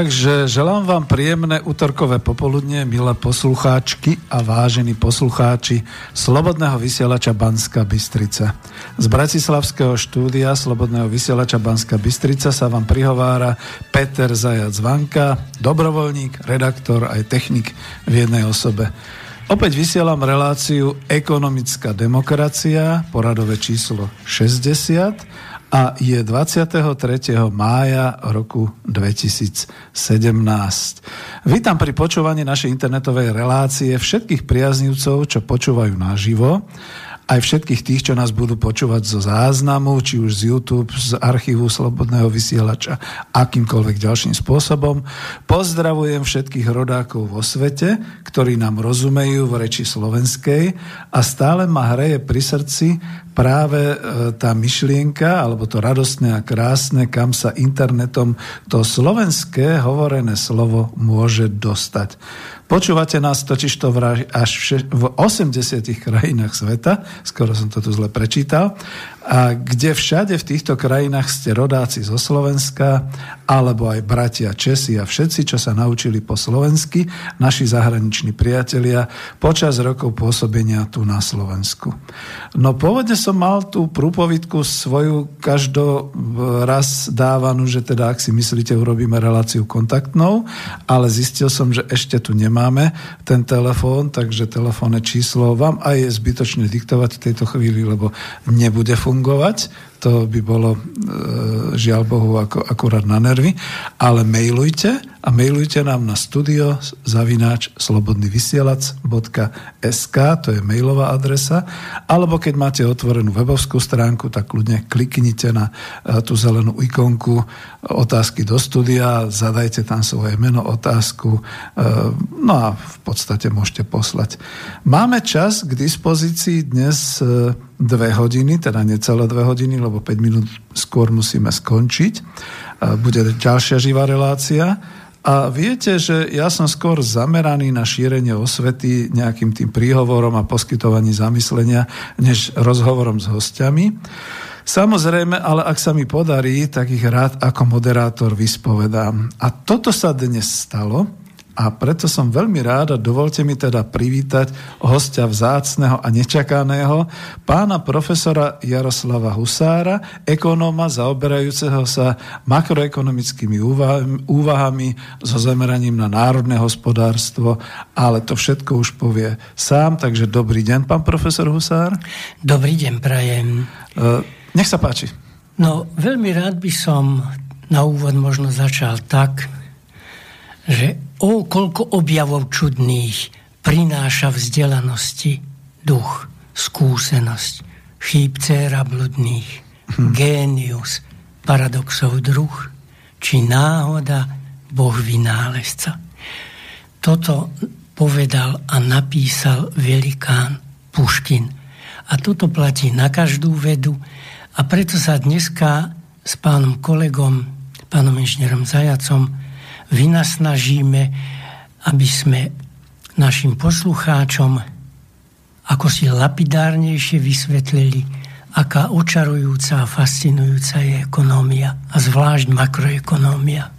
Takže želám vám príjemné útorkové popoludne, milé poslucháčky a vážení poslucháči Slobodného vysielača Banska Bystrica. Z Bratislavského štúdia Slobodného vysielača Banska Bystrica sa vám prihovára Peter Zajac Vanka, dobrovoľník, redaktor aj technik v jednej osobe. Opäť vysielam reláciu Ekonomická demokracia, poradové číslo 60 a je 23. mája roku 2017. Vítam pri počúvaní našej internetovej relácie všetkých priaznivcov, čo počúvajú naživo aj všetkých tých, čo nás budú počúvať zo záznamu, či už z YouTube, z archívu Slobodného vysielača, akýmkoľvek ďalším spôsobom. Pozdravujem všetkých rodákov vo svete, ktorí nám rozumejú v reči slovenskej a stále ma hreje pri srdci práve e, tá myšlienka, alebo to radostné a krásne, kam sa internetom to slovenské hovorené slovo môže dostať. Počúvate nás totiž to až v 80 krajinách sveta, skoro som to tu zle prečítal, a kde všade v týchto krajinách ste rodáci zo Slovenska, alebo aj bratia Česi a všetci, čo sa naučili po slovensky, naši zahraniční priatelia, počas rokov pôsobenia tu na Slovensku. No pôvodne som mal tú prúpovidku svoju každo raz dávanú, že teda ak si myslíte, urobíme reláciu kontaktnou, ale zistil som, že ešte tu nemáme ten telefón, takže telefónne číslo vám aj je zbytočne diktovať v tejto chvíli, lebo nebude fungovať fungovať, to by bolo e, žiaľ Bohu ako, akurát na nervy, ale mailujte a mailujte nám na studio zavináč slobodnyvysielac.sk to je mailová adresa, alebo keď máte otvorenú webovskú stránku, tak kľudne kliknite na e, tú zelenú ikonku otázky do studia, zadajte tam svoje meno, otázku, e, no a v podstate môžete poslať. Máme čas k dispozícii dnes e, dve hodiny, teda necelé dve hodiny, lebo 5 minút skôr musíme skončiť. Bude ďalšia živá relácia. A viete, že ja som skôr zameraný na šírenie osvety nejakým tým príhovorom a poskytovaní zamyslenia, než rozhovorom s hostiami. Samozrejme, ale ak sa mi podarí, tak ich rád ako moderátor vyspovedám. A toto sa dnes stalo, a preto som veľmi rád a dovolte mi teda privítať hostia vzácného a nečakaného, pána profesora Jaroslava Husára, ekonóma zaoberajúceho sa makroekonomickými úvahami so zameraním na národné hospodárstvo, ale to všetko už povie sám, takže dobrý deň, pán profesor Husár. Dobrý deň, prajem. E, nech sa páči. No, veľmi rád by som na úvod možno začal tak, že o koľko objavov čudných prináša vzdelanosti duch, skúsenosť, chýb céra bludných, hm. génius, paradoxov druh, či náhoda Boh vynálezca. Toto povedal a napísal velikán Puškin. A toto platí na každú vedu a preto sa dneska s pánom kolegom, pánom inžinierom Zajacom, vynasnažíme, aby sme našim poslucháčom ako si lapidárnejšie vysvetlili, aká očarujúca a fascinujúca je ekonómia a zvlášť makroekonómia.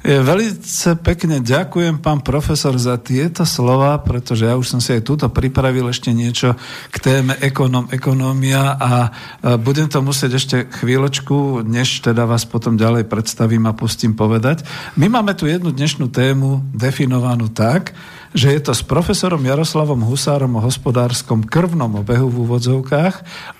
Velice pekne ďakujem, pán profesor, za tieto slova, pretože ja už som si aj túto pripravil ešte niečo k téme ekonom, ekonómia a budem to musieť ešte chvíľočku, než teda vás potom ďalej predstavím a pustím povedať. My máme tu jednu dnešnú tému definovanú tak, že je to s profesorom Jaroslavom Husárom o hospodárskom krvnom obehu v úvodzovkách,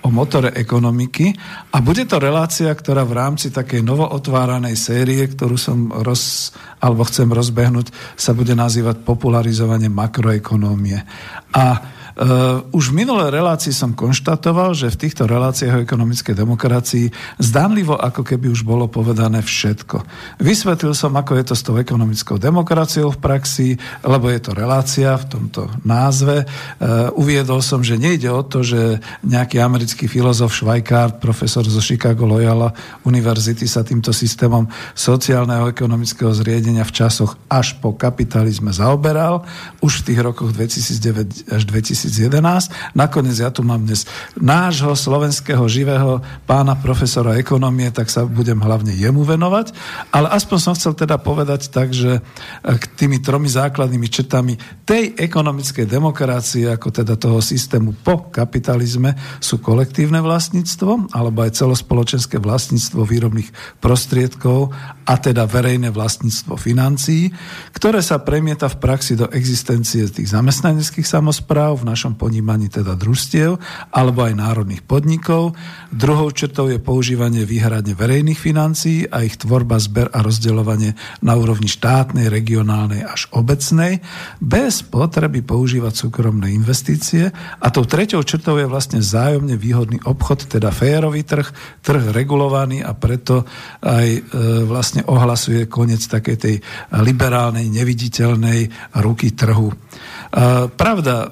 o motore ekonomiky a bude to relácia, ktorá v rámci takej novootváranej série, ktorú som roz, alebo chcem rozbehnúť, sa bude nazývať popularizovanie makroekonómie. A Uh, už v minulej relácii som konštatoval, že v týchto reláciách o ekonomickej demokracii zdánlivo ako keby už bolo povedané všetko. Vysvetlil som, ako je to s tou ekonomickou demokraciou v praxi, lebo je to relácia v tomto názve. Uh, uviedol som, že nejde o to, že nejaký americký filozof Švajkár, profesor zo Chicago Loyola univerzity sa týmto systémom sociálneho ekonomického zriedenia v časoch až po kapitalizme zaoberal. Už v tých rokoch 2009 až 2000 2011. Nakoniec ja tu mám dnes nášho slovenského živého pána profesora ekonomie, tak sa budem hlavne jemu venovať. Ale aspoň som chcel teda povedať tak, že k tými tromi základnými četami tej ekonomickej demokracie, ako teda toho systému po kapitalizme, sú kolektívne vlastníctvo, alebo aj celospoločenské vlastníctvo výrobných prostriedkov a teda verejné vlastníctvo financií, ktoré sa premieta v praxi do existencie tých zamestnaneckých samozpráv, v našom ponímaní teda družstiev, alebo aj národných podnikov. Druhou črtou je používanie výhradne verejných financií a ich tvorba, zber a rozdeľovanie na úrovni štátnej, regionálnej až obecnej, bez potreby používať súkromné investície. A tou treťou črtou je vlastne zájomne výhodný obchod, teda férový trh, trh regulovaný a preto aj e, vlastne ohlasuje koniec takej tej liberálnej, neviditeľnej ruky trhu. Pravda, e,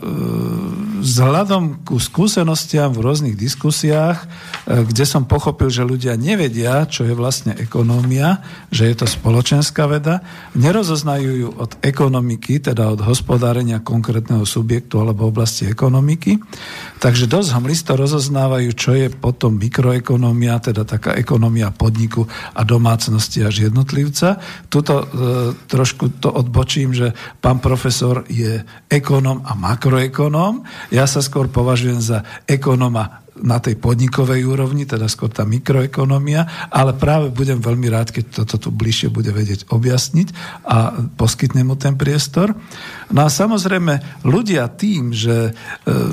vzhľadom ku skúsenostiam v rôznych diskusiách, e, kde som pochopil, že ľudia nevedia, čo je vlastne ekonómia, že je to spoločenská veda, nerozoznajú ju od ekonomiky, teda od hospodárenia konkrétneho subjektu alebo oblasti ekonomiky, takže dosť hmlisto rozoznávajú, čo je potom mikroekonómia, teda taká ekonomia podniku a domácnosti až jednotlivca. Tuto e, trošku to odbočím, že pán profesor je ekonom a makroekonom. Ja sa skôr považujem za ekonoma na tej podnikovej úrovni, teda skôr tá mikroekonomia, ale práve budem veľmi rád, keď toto tu bližšie bude vedieť objasniť a poskytne mu ten priestor. No a samozrejme, ľudia tým, že e,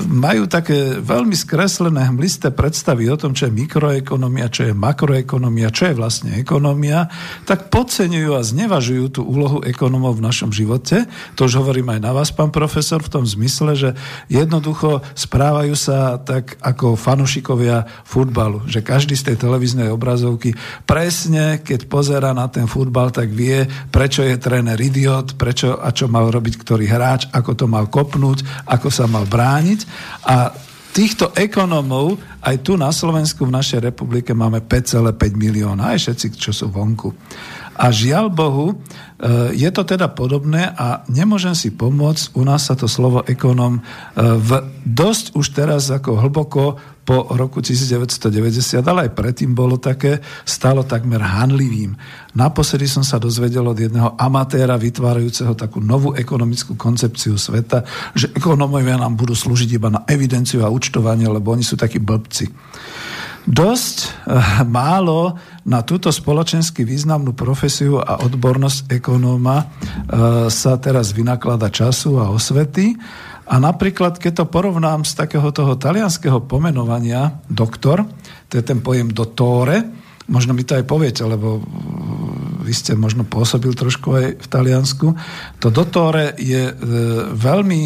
majú také veľmi skreslené hmlisté predstavy o tom, čo je mikroekonomia, čo je makroekonomia, čo je vlastne ekonomia, tak podceňujú a znevažujú tú úlohu ekonomov v našom živote. To už hovorím aj na vás, pán profesor, v tom zmysle, že jednoducho správajú sa tak ako fanušikovia futbalu, že každý z tej televíznej obrazovky presne, keď pozera na ten futbal, tak vie, prečo je tréner idiot, prečo a čo mal robiť ktorý hráč, ako to mal kopnúť, ako sa mal brániť. A týchto ekonomov aj tu na Slovensku v našej republike máme 5,5 milióna, aj všetci, čo sú vonku. A žiaľ Bohu, je to teda podobné a nemôžem si pomôcť, u nás sa to slovo ekonom e, v dosť už teraz ako hlboko po roku 1990, ale aj predtým bolo také, stalo takmer hanlivým. Naposledy som sa dozvedel od jedného amatéra vytvárajúceho takú novú ekonomickú koncepciu sveta, že ekonómovia nám budú slúžiť iba na evidenciu a účtovanie, lebo oni sú takí blbci. Dosť eh, málo na túto spoločensky významnú profesiu a odbornosť ekonóma eh, sa teraz vynaklada času a osvety. A napríklad, keď to porovnám z takého toho talianského pomenovania doktor, to je ten pojem dottore, možno mi to aj poviete, lebo vy ste možno pôsobil trošku aj v Taliansku. To dotore je e, veľmi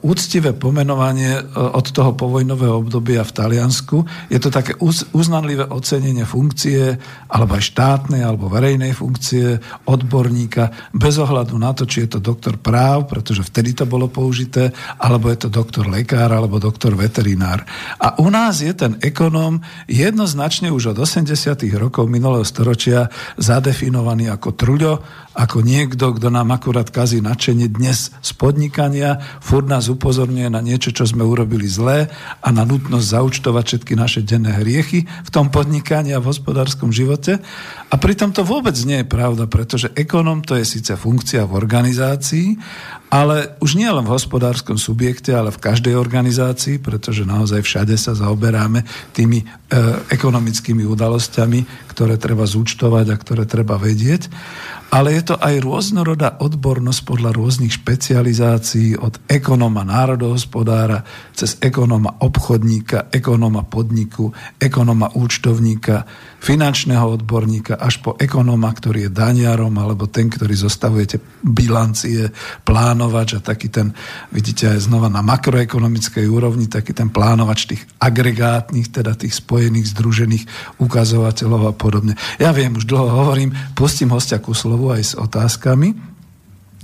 úctivé pomenovanie e, od toho povojnového obdobia v Taliansku. Je to také uznanlivé ocenenie funkcie, alebo aj štátnej, alebo verejnej funkcie, odborníka, bez ohľadu na to, či je to doktor práv, pretože vtedy to bolo použité, alebo je to doktor lekár, alebo doktor veterinár. A u nás je ten ekonóm jednoznačne už od 80. rokov minulého storočia zadefinovaný ako truľo, ako niekto, kto nám akurát kazí načenie dnes z podnikania, furt nás upozorňuje na niečo, čo sme urobili zlé a na nutnosť zaučtovať všetky naše denné hriechy v tom podnikaní a v hospodárskom živote. A pritom to vôbec nie je pravda, pretože ekonom to je síce funkcia v organizácii, ale už nie len v hospodárskom subjekte, ale v každej organizácii, pretože naozaj všade sa zaoberáme tými e, ekonomickými udalosťami, ktoré treba zúčtovať a ktoré treba vedieť. Ale je to aj rôznorodá odbornosť podľa rôznych špecializácií od ekonóma národohospodára cez ekonóma obchodníka, ekonóma podniku, ekonóma účtovníka, finančného odborníka až po ekonóma, ktorý je daniarom alebo ten, ktorý zostavujete bilancie, plánovač a taký ten, vidíte aj znova na makroekonomickej úrovni, taký ten plánovač tých agregátnych, teda tých spojených, združených ukazovateľov a podobne. Ja viem, už dlho hovorím, pustím hostia ku slovu aj s otázkami,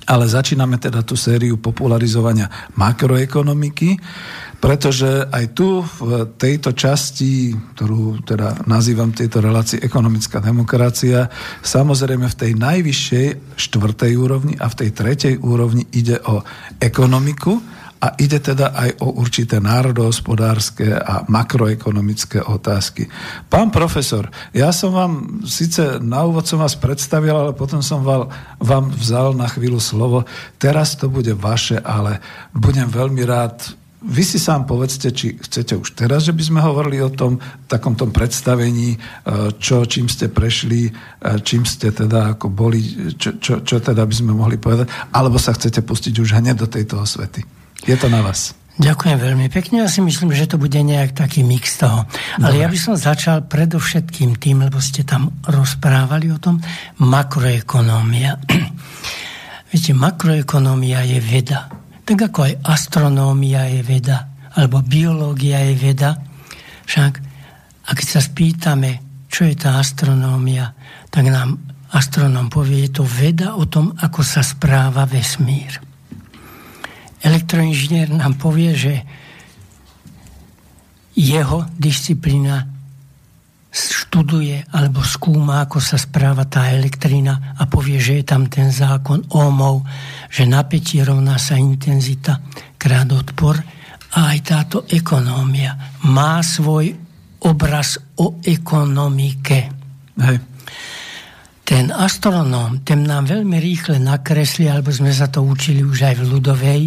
ale začíname teda tú sériu popularizovania makroekonomiky pretože aj tu v tejto časti, ktorú teda nazývam tejto relácii ekonomická demokracia, samozrejme v tej najvyššej štvrtej úrovni a v tej tretej úrovni ide o ekonomiku a ide teda aj o určité národohospodárske a makroekonomické otázky. Pán profesor, ja som vám, síce na úvod som vás predstavil, ale potom som vám, vzal na chvíľu slovo. Teraz to bude vaše, ale budem veľmi rád vy si sám povedzte, či chcete už teraz, že by sme hovorili o tom takom tom predstavení, e, čo, čím ste prešli, e, čím ste teda ako boli, čo, čo, čo teda by sme mohli povedať, alebo sa chcete pustiť už hneď do tejto osvety. Je to na vás. Ďakujem veľmi pekne. Ja si myslím, že to bude nejak taký mix toho. Ale Dobre. ja by som začal predovšetkým tým, lebo ste tam rozprávali o tom, makroekonómia. Viete, makroekonómia je veda tak ako aj astronómia je veda, alebo biológia je veda. Však, a keď sa spýtame, čo je tá astronómia, tak nám astronóm povie, je to veda o tom, ako sa správa vesmír. Elektroinžinier nám povie, že jeho disciplína študuje alebo skúma, ako sa správa tá elektrina a povie, že je tam ten zákon Ohmov, že napätie rovná sa intenzita krát odpor a aj táto ekonómia má svoj obraz o ekonomike. Hej. Ten astronóm, ten nám veľmi rýchle nakresli, alebo sme sa to učili už aj v ľudovej,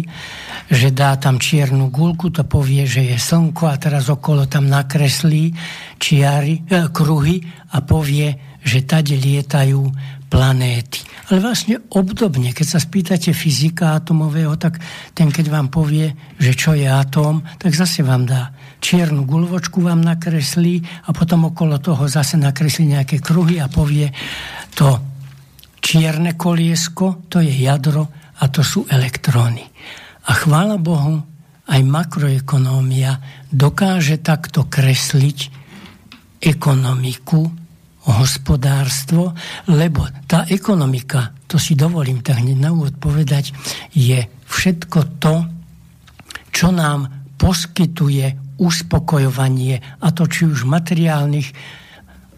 že dá tam čiernu gulku, to povie, že je slnko a teraz okolo tam nakreslí čiary, e, kruhy a povie, že tade lietajú planéty. Ale vlastne obdobne, keď sa spýtate fyzika atomového, tak ten, keď vám povie, že čo je atóm, tak zase vám dá čiernu gulvočku vám nakreslí a potom okolo toho zase nakreslí nejaké kruhy a povie to čierne koliesko, to je jadro a to sú elektróny. A chvála Bohu, aj makroekonómia dokáže takto kresliť ekonomiku, hospodárstvo, lebo tá ekonomika, to si dovolím tak hneď na úvod povedať, je všetko to, čo nám poskytuje uspokojovanie, a to či už materiálnych,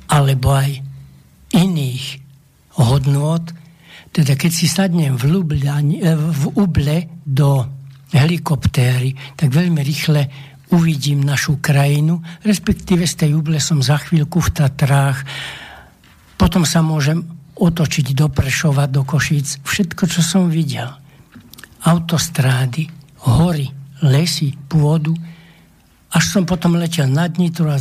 alebo aj iných hodnôt. Teda keď si sadnem v, Lublani, v Uble do helikoptéry, tak veľmi rýchle uvidím našu krajinu, respektíve z tej Uble som za chvíľku v Tatrách, potom sa môžem otočiť do Prešova, do Košíc, všetko, čo som videl. Autostrády, hory, lesy, pôdu, až som potom letel nad Nitru a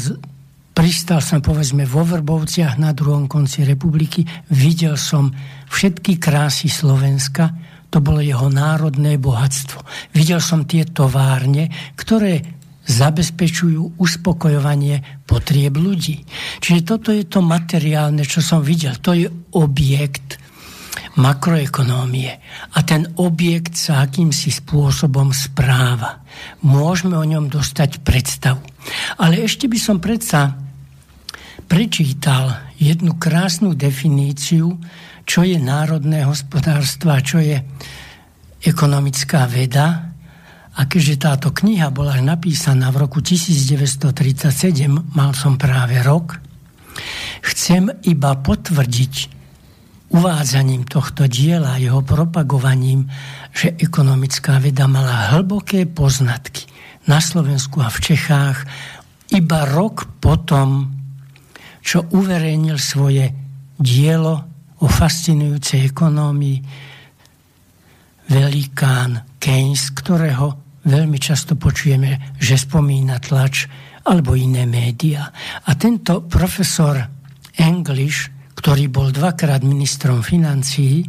pristal som povedzme vo Vrbovciach na druhom konci republiky, videl som všetky krásy Slovenska, to bolo jeho národné bohatstvo. Videl som tie továrne, ktoré zabezpečujú uspokojovanie potrieb ľudí. Čiže toto je to materiálne, čo som videl. To je objekt makroekonómie. A ten objekt sa akýmsi spôsobom správa. Môžeme o ňom dostať predstavu. Ale ešte by som predsa prečítal jednu krásnu definíciu, čo je národné hospodárstvo a čo je ekonomická veda. A keďže táto kniha bola napísaná v roku 1937, mal som práve rok, chcem iba potvrdiť uvádzaním tohto diela, jeho propagovaním, že ekonomická veda mala hlboké poznatky na Slovensku a v Čechách iba rok potom, čo uverejnil svoje dielo o fascinujúcej ekonómii velikán Keynes, ktorého veľmi často počujeme, že spomína tlač alebo iné médiá. A tento profesor English, ktorý bol dvakrát ministrom financií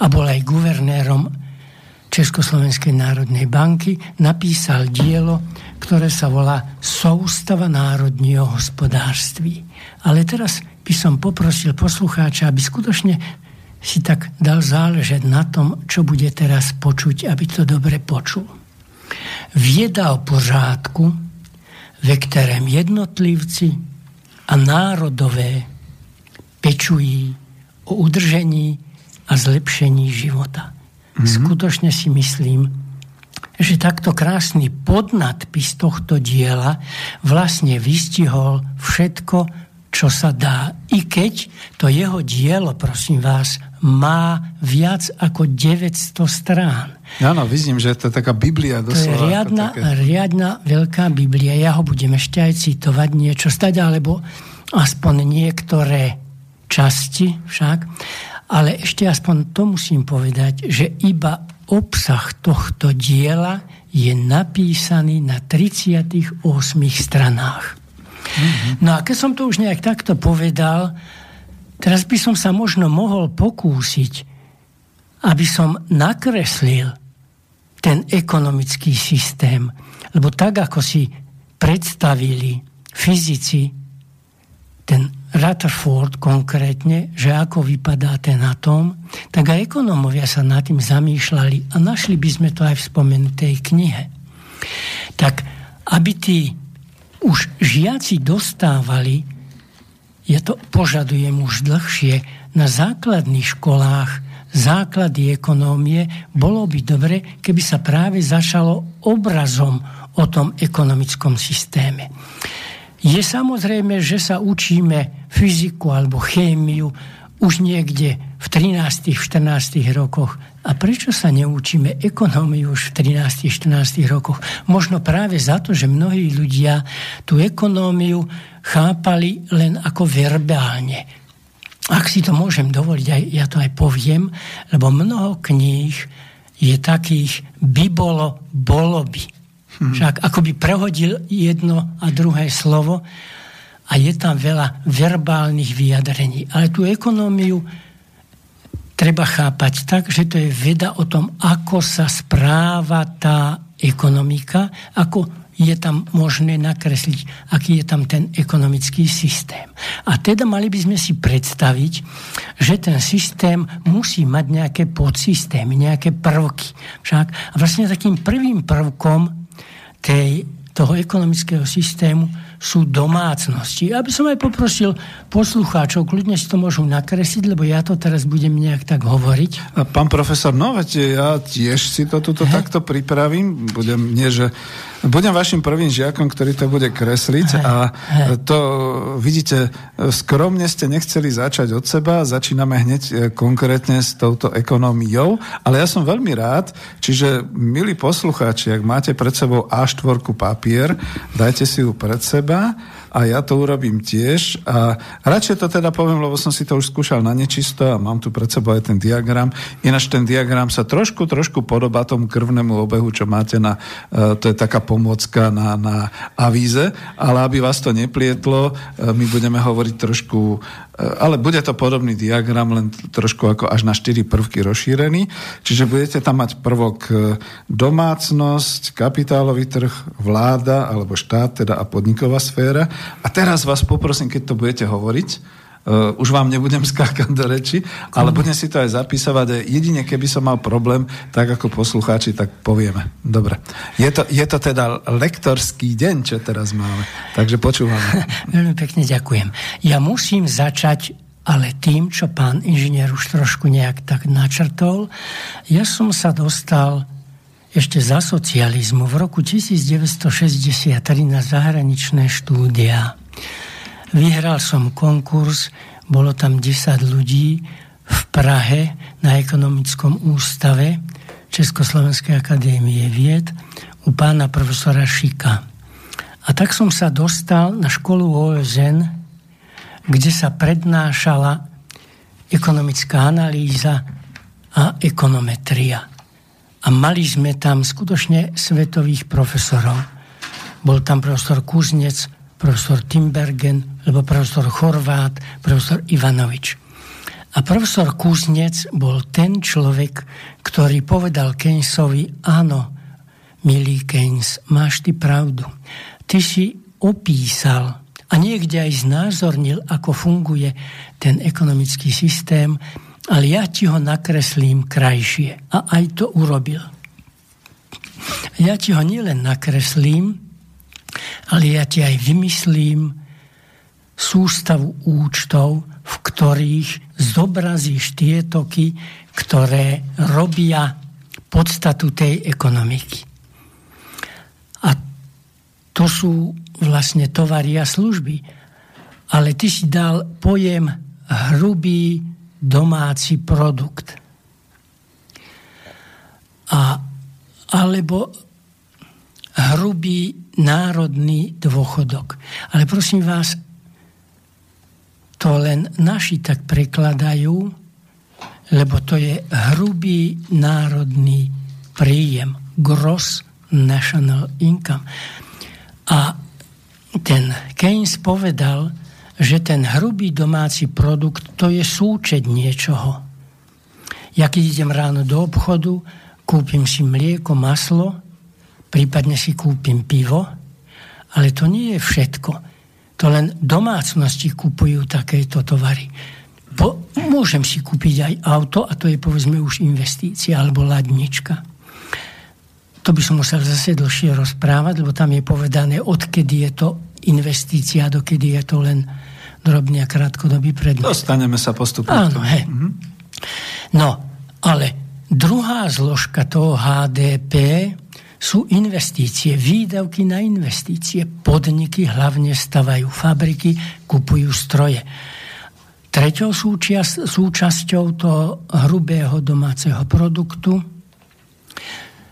a bol aj guvernérom Československej národnej banky, napísal dielo, ktoré sa volá Soustava národního hospodárství. Ale teraz by som poprosil poslucháča, aby skutočne si tak dal záležať na tom, čo bude teraz počuť, aby to dobre počul. Vieda o pořádku, ve kterém jednotlivci a národové pečují o udržení a zlepšení života. Mm-hmm. Skutočne si myslím, že takto krásny podnadpis tohto diela vlastne vystihol všetko, čo sa dá. I keď to jeho dielo, prosím vás, má viac ako 900 strán. Áno, vidím, že to je taká Biblia doslova. To je riadna, také... riadna veľká Biblia. Ja ho budem ešte aj citovať niečo stať, alebo aspoň niektoré časti však. Ale ešte aspoň to musím povedať, že iba obsah tohto diela je napísaný na 38 stranách. No a keď som to už nejak takto povedal, teraz by som sa možno mohol pokúsiť, aby som nakreslil ten ekonomický systém. Lebo tak, ako si predstavili fyzici, ten Rutherford konkrétne, že ako vypadá ten atóm, tak aj ekonómovia sa nad tým zamýšľali a našli by sme to aj v spomenutej knihe. Tak aby tí už žiaci dostávali, ja to požadujem už dlhšie, na základných školách základy ekonómie, bolo by dobre, keby sa práve začalo obrazom o tom ekonomickom systéme. Je samozrejme, že sa učíme fyziku alebo chémiu už niekde v 13. 14. rokoch a prečo sa neučíme ekonómiu už v 13. 14. rokoch? Možno práve za to, že mnohí ľudia tú ekonómiu chápali len ako verbálne. Ak si to môžem dovoliť, aj, ja to aj poviem, lebo mnoho kníh je takých by bolo, bolo by. Hmm. Však ako by prehodil jedno a druhé slovo a je tam veľa verbálnych vyjadrení. Ale tú ekonómiu treba chápať tak, že to je veda o tom, ako sa správa tá ekonomika, ako je tam možné nakresliť, aký je tam ten ekonomický systém. A teda mali by sme si predstaviť, že ten systém musí mať nejaké podsystémy, nejaké prvky. Však a vlastne takým prvým prvkom tej, toho ekonomického systému sú domácnosti. Aby som aj poprosil poslucháčov, kľudne si to môžu nakresliť, lebo ja to teraz budem nejak tak hovoriť. A pán profesor, no veď ja tiež si to tuto takto pripravím. Budem, nie, že budem vašim prvým žiakom, ktorý to bude kresliť hej, a hej. to vidíte, skromne ste nechceli začať od seba, začíname hneď e, konkrétne s touto ekonómiou, ale ja som veľmi rád, čiže milí poslucháči, ak máte pred sebou A4 papier, dajte si ju pred seba a ja to urobím tiež. A radšej to teda poviem, lebo som si to už skúšal na nečisto a mám tu pred sebou aj ten diagram. Ináč ten diagram sa trošku, trošku podobá tomu krvnému obehu, čo máte na, e, to je taká pomôcka na, na avíze, ale aby vás to neplietlo, e, my budeme hovoriť trošku ale bude to podobný diagram, len trošku ako až na 4 prvky rozšírený. Čiže budete tam mať prvok e, domácnosť, kapitálový trh, vláda alebo štát teda a podniková sféra. A teraz vás poprosím, keď to budete hovoriť, Uh, už vám nebudem skákať do reči, ale budem si to aj zapisovať. A jedine, keby som mal problém, tak ako poslucháči, tak povieme. Dobre. Je to, je to teda lektorský deň, čo teraz máme. Takže počúvame. Veľmi pekne ďakujem. Ja musím začať ale tým, čo pán inžinier už trošku nejak tak načrtol, ja som sa dostal ešte za socializmu v roku 1963 na zahraničné štúdia. Vyhral som konkurs, bolo tam 10 ľudí v Prahe na ekonomickom ústave Československej akadémie vied u pána profesora Šika. A tak som sa dostal na školu OSN, kde sa prednášala ekonomická analýza a ekonometria. A mali sme tam skutočne svetových profesorov. Bol tam profesor Kuznec, profesor Timbergen, lebo profesor Chorvát, profesor Ivanovič. A profesor Kuznec bol ten človek, ktorý povedal Keynesovi, áno, milý Keynes, máš ty pravdu. Ty si opísal a niekde aj znázornil, ako funguje ten ekonomický systém, ale ja ti ho nakreslím krajšie. A aj to urobil. Ja ti ho nielen nakreslím, ale ja ti aj vymyslím sústavu účtov, v ktorých zobrazíš tie toky, ktoré robia podstatu tej ekonomiky. A to sú vlastne tovary a služby. Ale ty si dal pojem hrubý domáci produkt. A, alebo hrubý národný dôchodok. Ale prosím vás, to len naši tak prekladajú, lebo to je hrubý národný príjem, gross national income. A ten Keynes povedal, že ten hrubý domáci produkt to je súčet niečoho. Ja keď idem ráno do obchodu, kúpim si mlieko, maslo, prípadne si kúpim pivo, ale to nie je všetko. To len domácnosti kupujú takéto tovary. Po, môžem si kúpiť aj auto a to je povedzme už investícia alebo ladnička. To by som musel zase dlhšie rozprávať, lebo tam je povedané, odkedy je to investícia, dokedy je to len drobný a krátkodobý predmet. Dostaneme sa postupne. Áno, hej. Mm-hmm. No, ale druhá zložka toho HDP sú investície, výdavky na investície. Podniky hlavne stavajú fabriky, kupujú stroje. Treťou súčasť, súčasťou toho hrubého domáceho produktu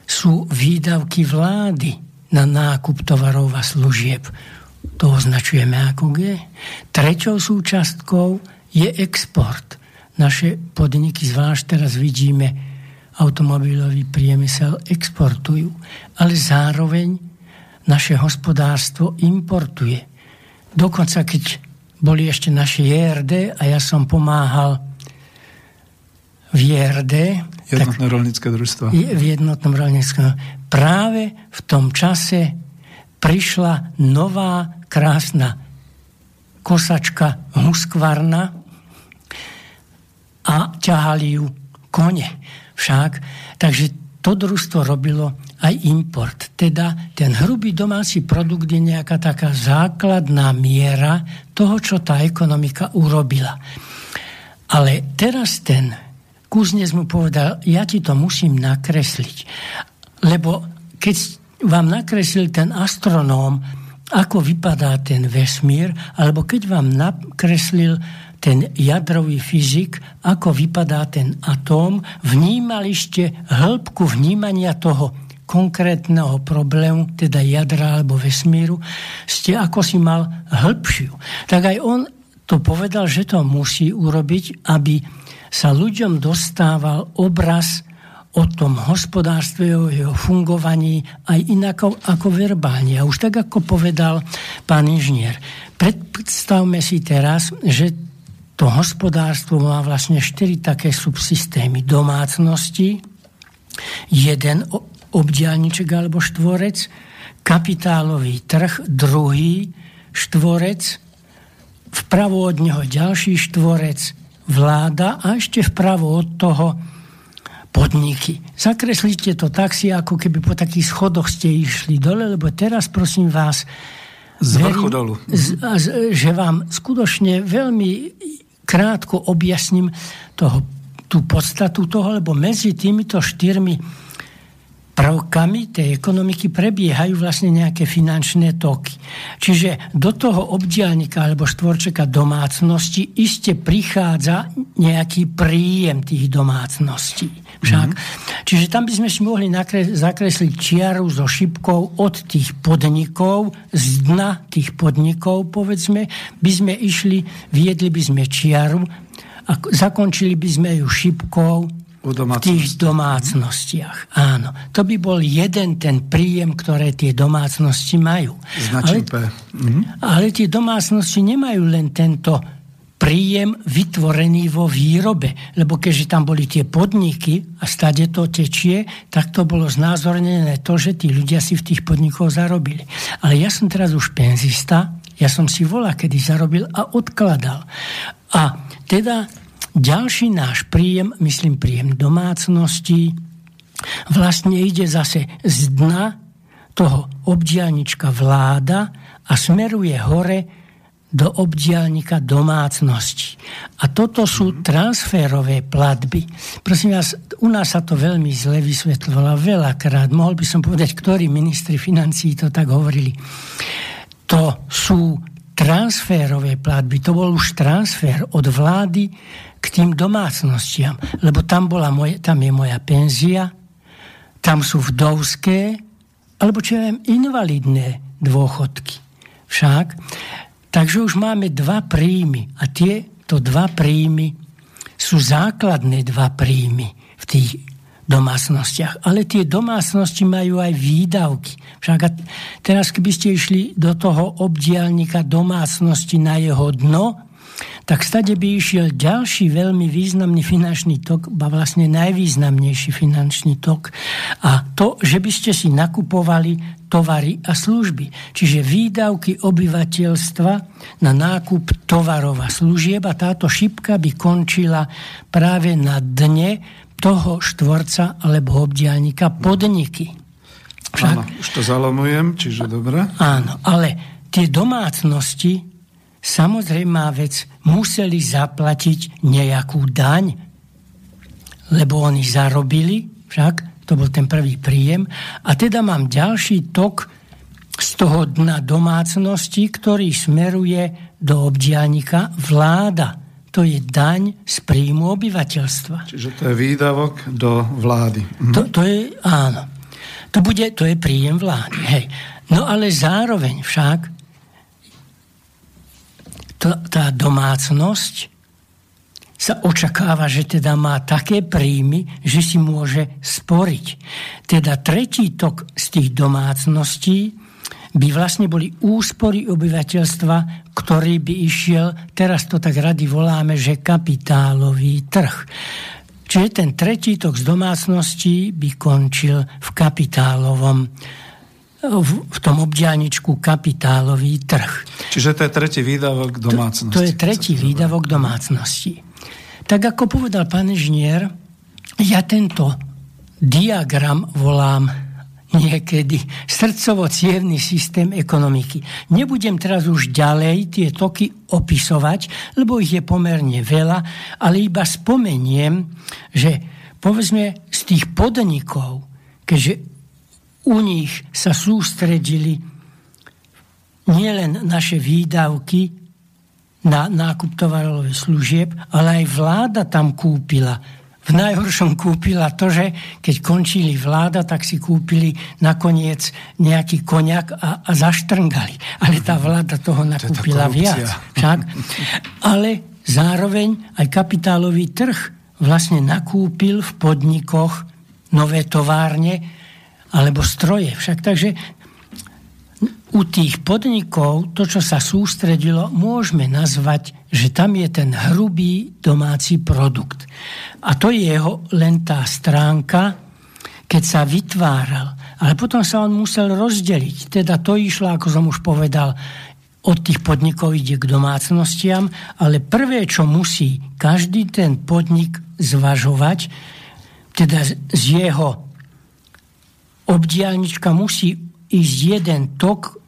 sú výdavky vlády na nákup tovarov a služieb. To označujeme ako G. Treťou súčastkou je export. Naše podniky, zvlášť teraz vidíme, automobilový priemysel exportujú, ale zároveň naše hospodárstvo importuje. Dokonca keď boli ešte naše JRD a ja som pomáhal v JRD. Jednotné rolnícke družstvo. V jednotnom rolníckom. Práve v tom čase prišla nová krásna kosačka huskvarna a ťahali ju kone však. Takže to družstvo robilo aj import. Teda ten hrubý domáci produkt je nejaká taká základná miera toho, čo tá ekonomika urobila. Ale teraz ten Kuznec mu povedal, ja ti to musím nakresliť. Lebo keď vám nakreslil ten astronóm, ako vypadá ten vesmír, alebo keď vám nakreslil ten jadrový fyzik, ako vypadá ten atóm, vnímali ste hĺbku vnímania toho konkrétneho problému, teda jadra alebo vesmíru, ste ako si mal hĺbšiu. Tak aj on to povedal, že to musí urobiť, aby sa ľuďom dostával obraz o tom hospodárstve, o jeho fungovaní aj inako ako verbálne. A už tak, ako povedal pán inžinier, predstavme si teraz, že to hospodárstvo má vlastne štyri také subsystémy domácnosti, jeden obdialniček alebo štvorec, kapitálový trh, druhý štvorec, vpravo od neho ďalší štvorec, vláda a ešte vpravo od toho podniky. Zakreslite to tak si, ako keby po takých schodoch ste išli dole, lebo teraz prosím vás z vrchu dolu. Z, z, že vám skutočne veľmi krátko objasním toho, tú podstatu toho, lebo medzi týmito štyrmi prvkami tej ekonomiky prebiehajú vlastne nejaké finančné toky. Čiže do toho obdielnika alebo štvorčeka domácnosti iste prichádza nejaký príjem tých domácností. Však. Mm-hmm. Čiže tam by sme si mohli nakres- zakresliť čiaru so šipkou od tých podnikov, z dna tých podnikov, povedzme, by sme išli, viedli by sme čiaru a zakončili by sme ju šipkou v tých domácnostiach. Áno. To by bol jeden ten príjem, ktoré tie domácnosti majú. ale, mhm. ale tie domácnosti nemajú len tento príjem vytvorený vo výrobe. Lebo keďže tam boli tie podniky a stade to tečie, tak to bolo znázornené to, že tí ľudia si v tých podnikoch zarobili. Ale ja som teraz už penzista, ja som si volá, kedy zarobil a odkladal. A teda ďalší náš príjem, myslím príjem domácnosti, vlastne ide zase z dna toho obdialnička vláda a smeruje hore do obdialnika domácnosti. A toto sú mhm. transferové platby. Prosím vás, u nás sa to veľmi zle vysvetľovalo veľakrát. Mohol by som povedať, ktorí ministri financí to tak hovorili. To sú transferové platby. To bol už transfer od vlády k tým domácnostiam, lebo tam, bola moje, tam je moja penzia, tam sú vdovské, alebo čo ja viem, invalidné dôchodky. Však. Takže už máme dva príjmy a tieto dva príjmy sú základné dva príjmy v tých domácnostiach. Ale tie domácnosti majú aj výdavky. Však teraz, keby ste išli do toho obdielnika domácnosti na jeho dno, tak stade by išiel ďalší veľmi významný finančný tok, ba vlastne najvýznamnejší finančný tok. A to, že by ste si nakupovali tovary a služby. Čiže výdavky obyvateľstva na nákup tovarov a služieb a táto šipka by končila práve na dne toho štvorca alebo obdialnika podniky. Však, áno, už to zalomujem, čiže dobre. Áno, ale tie domácnosti samozrejmá vec, museli zaplatiť nejakú daň, lebo oni zarobili, však to bol ten prvý príjem, a teda mám ďalší tok z toho dna domácnosti, ktorý smeruje do obdialnika vláda. To je daň z príjmu obyvateľstva. Čiže to je výdavok do vlády. Mhm. To, to je, áno. To, bude, to je príjem vlády. Hej. No ale zároveň však tá domácnosť sa očakáva, že teda má také príjmy, že si môže sporiť. Teda tretí tok z tých domácností by vlastne boli úspory obyvateľstva, ktorý by išiel, teraz to tak rady voláme, že kapitálový trh. Čiže ten tretí tok z domácností by končil v kapitálovom v, v tom obdialničku kapitálový trh. Čiže to je tretí výdavok domácnosti. To, to je tretí výdavok domácnosti. Tak ako povedal pán inžinier, ja tento diagram volám niekedy srdcovo systém ekonomiky. Nebudem teraz už ďalej tie toky opisovať, lebo ich je pomerne veľa, ale iba spomeniem, že povedzme z tých podnikov, keďže u nich sa sústredili nielen naše výdavky na nákup tovarových služieb, ale aj vláda tam kúpila. V najhoršom kúpila to, že keď končili vláda, tak si kúpili nakoniec nejaký koniak a, a zaštrngali. Ale tá vláda toho nakúpila viac. Však? Ale zároveň aj kapitálový trh vlastne nakúpil v podnikoch nové továrne, alebo stroje. Však takže u tých podnikov to, čo sa sústredilo, môžeme nazvať, že tam je ten hrubý domáci produkt. A to je jeho len tá stránka, keď sa vytváral. Ale potom sa on musel rozdeliť. Teda to išlo, ako som už povedal, od tých podnikov ide k domácnostiam, ale prvé, čo musí každý ten podnik zvažovať, teda z jeho obdialnička musí ísť jeden tok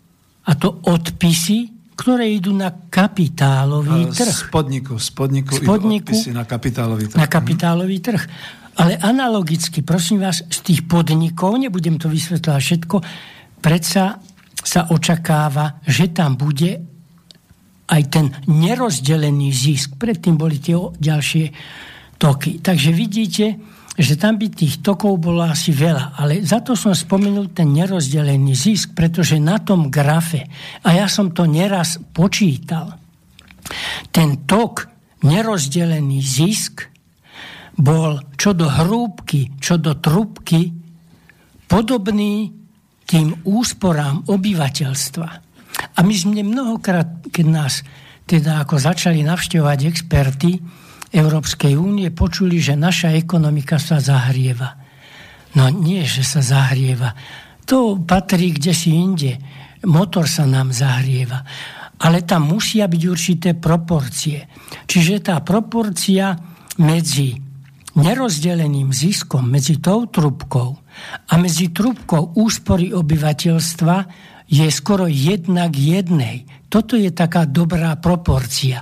a to odpisy, ktoré idú na kapitálový trh. Z podniku, z podniku, z podniku odpisy na kapitálový trh. Na kapitálový trh. Ale analogicky, prosím vás, z tých podnikov, nebudem to vysvetľovať všetko, predsa sa očakáva, že tam bude aj ten nerozdelený zisk. Predtým boli tie ďalšie toky. Takže vidíte, že tam by tých tokov bolo asi veľa. Ale za to som spomenul ten nerozdelený zisk, pretože na tom grafe, a ja som to neraz počítal, ten tok nerozdelený zisk bol čo do hrúbky, čo do trubky podobný tým úsporám obyvateľstva. A my sme mnohokrát, keď nás teda ako začali navštevovať experty, Európskej únie počuli, že naša ekonomika sa zahrieva. No nie, že sa zahrieva. To patrí kde si inde. Motor sa nám zahrieva. Ale tam musia byť určité proporcie. Čiže tá proporcia medzi nerozdeleným ziskom, medzi tou trubkou a medzi trubkou úspory obyvateľstva je skoro jedna k jednej. Toto je taká dobrá proporcia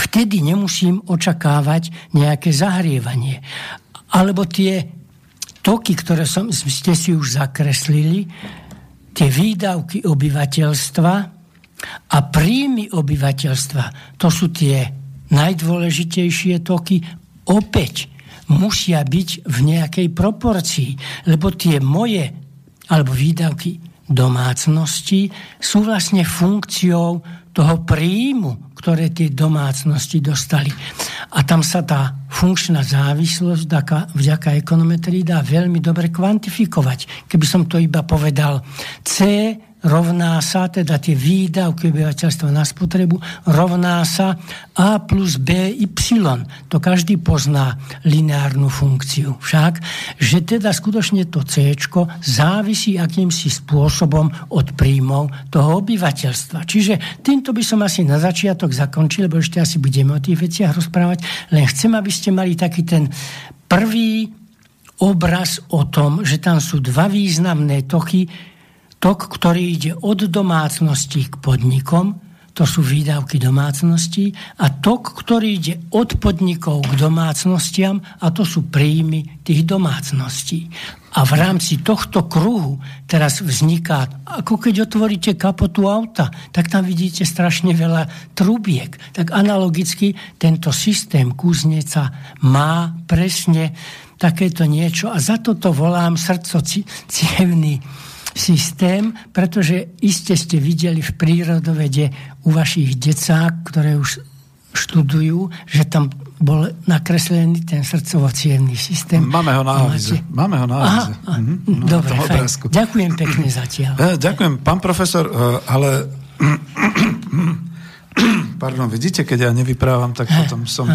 vtedy nemusím očakávať nejaké zahrievanie. Alebo tie toky, ktoré som, ste si už zakreslili, tie výdavky obyvateľstva a príjmy obyvateľstva, to sú tie najdôležitejšie toky, opäť musia byť v nejakej proporcii, lebo tie moje alebo výdavky domácnosti sú vlastne funkciou toho príjmu, ktoré tie domácnosti dostali. A tam sa tá funkčná závislosť vďaka ekonometrii dá veľmi dobre kvantifikovať. Keby som to iba povedal, C rovná sa, teda tie výdavky obyvateľstva na spotrebu, rovná sa A plus BY. To každý pozná lineárnu funkciu. Však, že teda skutočne to C závisí akýmsi spôsobom od príjmov toho obyvateľstva. Čiže týmto by som asi na začiatok zakončil, lebo ešte asi budeme o tých veciach rozprávať, len chcem, aby ste mali taký ten prvý obraz o tom, že tam sú dva významné toky, tok, ktorý ide od domácností k podnikom, to sú výdavky domácností, a tok, ktorý ide od podnikov k domácnostiam, a to sú príjmy tých domácností. A v rámci tohto kruhu teraz vzniká, ako keď otvoríte kapotu auta, tak tam vidíte strašne veľa trubiek. Tak analogicky tento systém kúzneca má presne takéto niečo a za toto volám srdcocievný systém, pretože iste ste videli v prírodovede u vašich decák, ktoré už študujú, že tam bol nakreslený ten srdcovo systém. Máme ho na avize. Máme ho na avize. Mhm, no, dobre, Ďakujem pekne zatiaľ. E, ďakujem, pán profesor, e, ale pardon, vidíte, keď ja nevyprávam, tak potom som...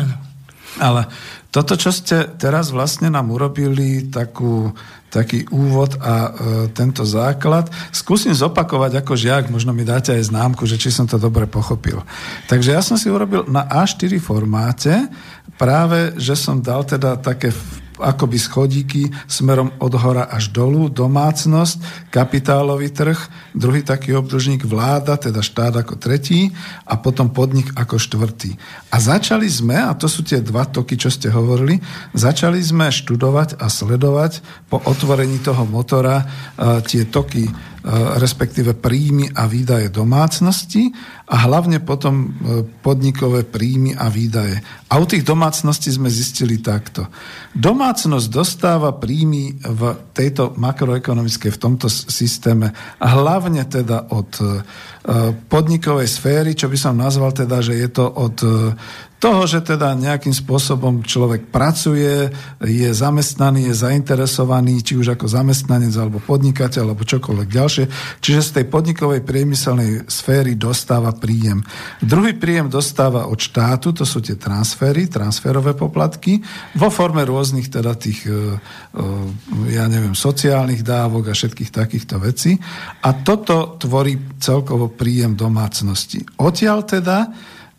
Ale toto, čo ste teraz vlastne nám urobili, takú taký úvod a e, tento základ. Skúsim zopakovať ako žiak, možno mi dáte aj známku, že či som to dobre pochopil. Takže ja som si urobil na A4 formáte práve, že som dal teda také akoby schodíky smerom od hora až dolu, domácnosť, kapitálový trh, druhý taký obdržník vláda, teda štát ako tretí a potom podnik ako štvrtý. A začali sme, a to sú tie dva toky, čo ste hovorili, začali sme študovať a sledovať po otvorení toho motora uh, tie toky E, respektíve príjmy a výdaje domácnosti a hlavne potom e, podnikové príjmy a výdaje. A u tých domácností sme zistili takto. Domácnosť dostáva príjmy v tejto makroekonomickej, v tomto systéme, hlavne teda od e, podnikovej sféry, čo by som nazval teda, že je to od toho, že teda nejakým spôsobom človek pracuje, je zamestnaný, je zainteresovaný, či už ako zamestnanec alebo podnikateľ alebo čokoľvek ďalšie. Čiže z tej podnikovej priemyselnej sféry dostáva príjem. Druhý príjem dostáva od štátu, to sú tie transfery, transferové poplatky, vo forme rôznych teda tých, e, e, ja neviem, sociálnych dávok a všetkých takýchto vecí. A toto tvorí celkovo príjem domácnosti. Odtiaľ teda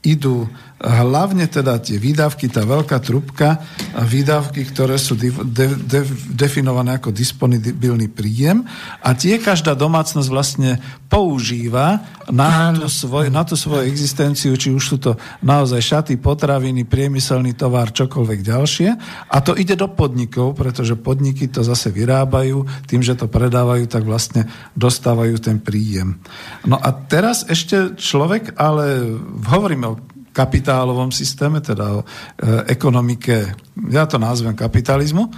idú hlavne teda tie výdavky, tá veľká trubka, výdavky, ktoré sú de, de, de, definované ako disponibilný príjem a tie každá domácnosť vlastne používa na tú, svoj, na tú svoju existenciu, či už sú to naozaj šaty, potraviny, priemyselný tovar, čokoľvek ďalšie. A to ide do podnikov, pretože podniky to zase vyrábajú, tým, že to predávajú, tak vlastne dostávajú ten príjem. No a teraz ešte človek, ale hovoríme o kapitálovom systéme, teda o e, ekonomike, ja to nazvem kapitalizmu, e,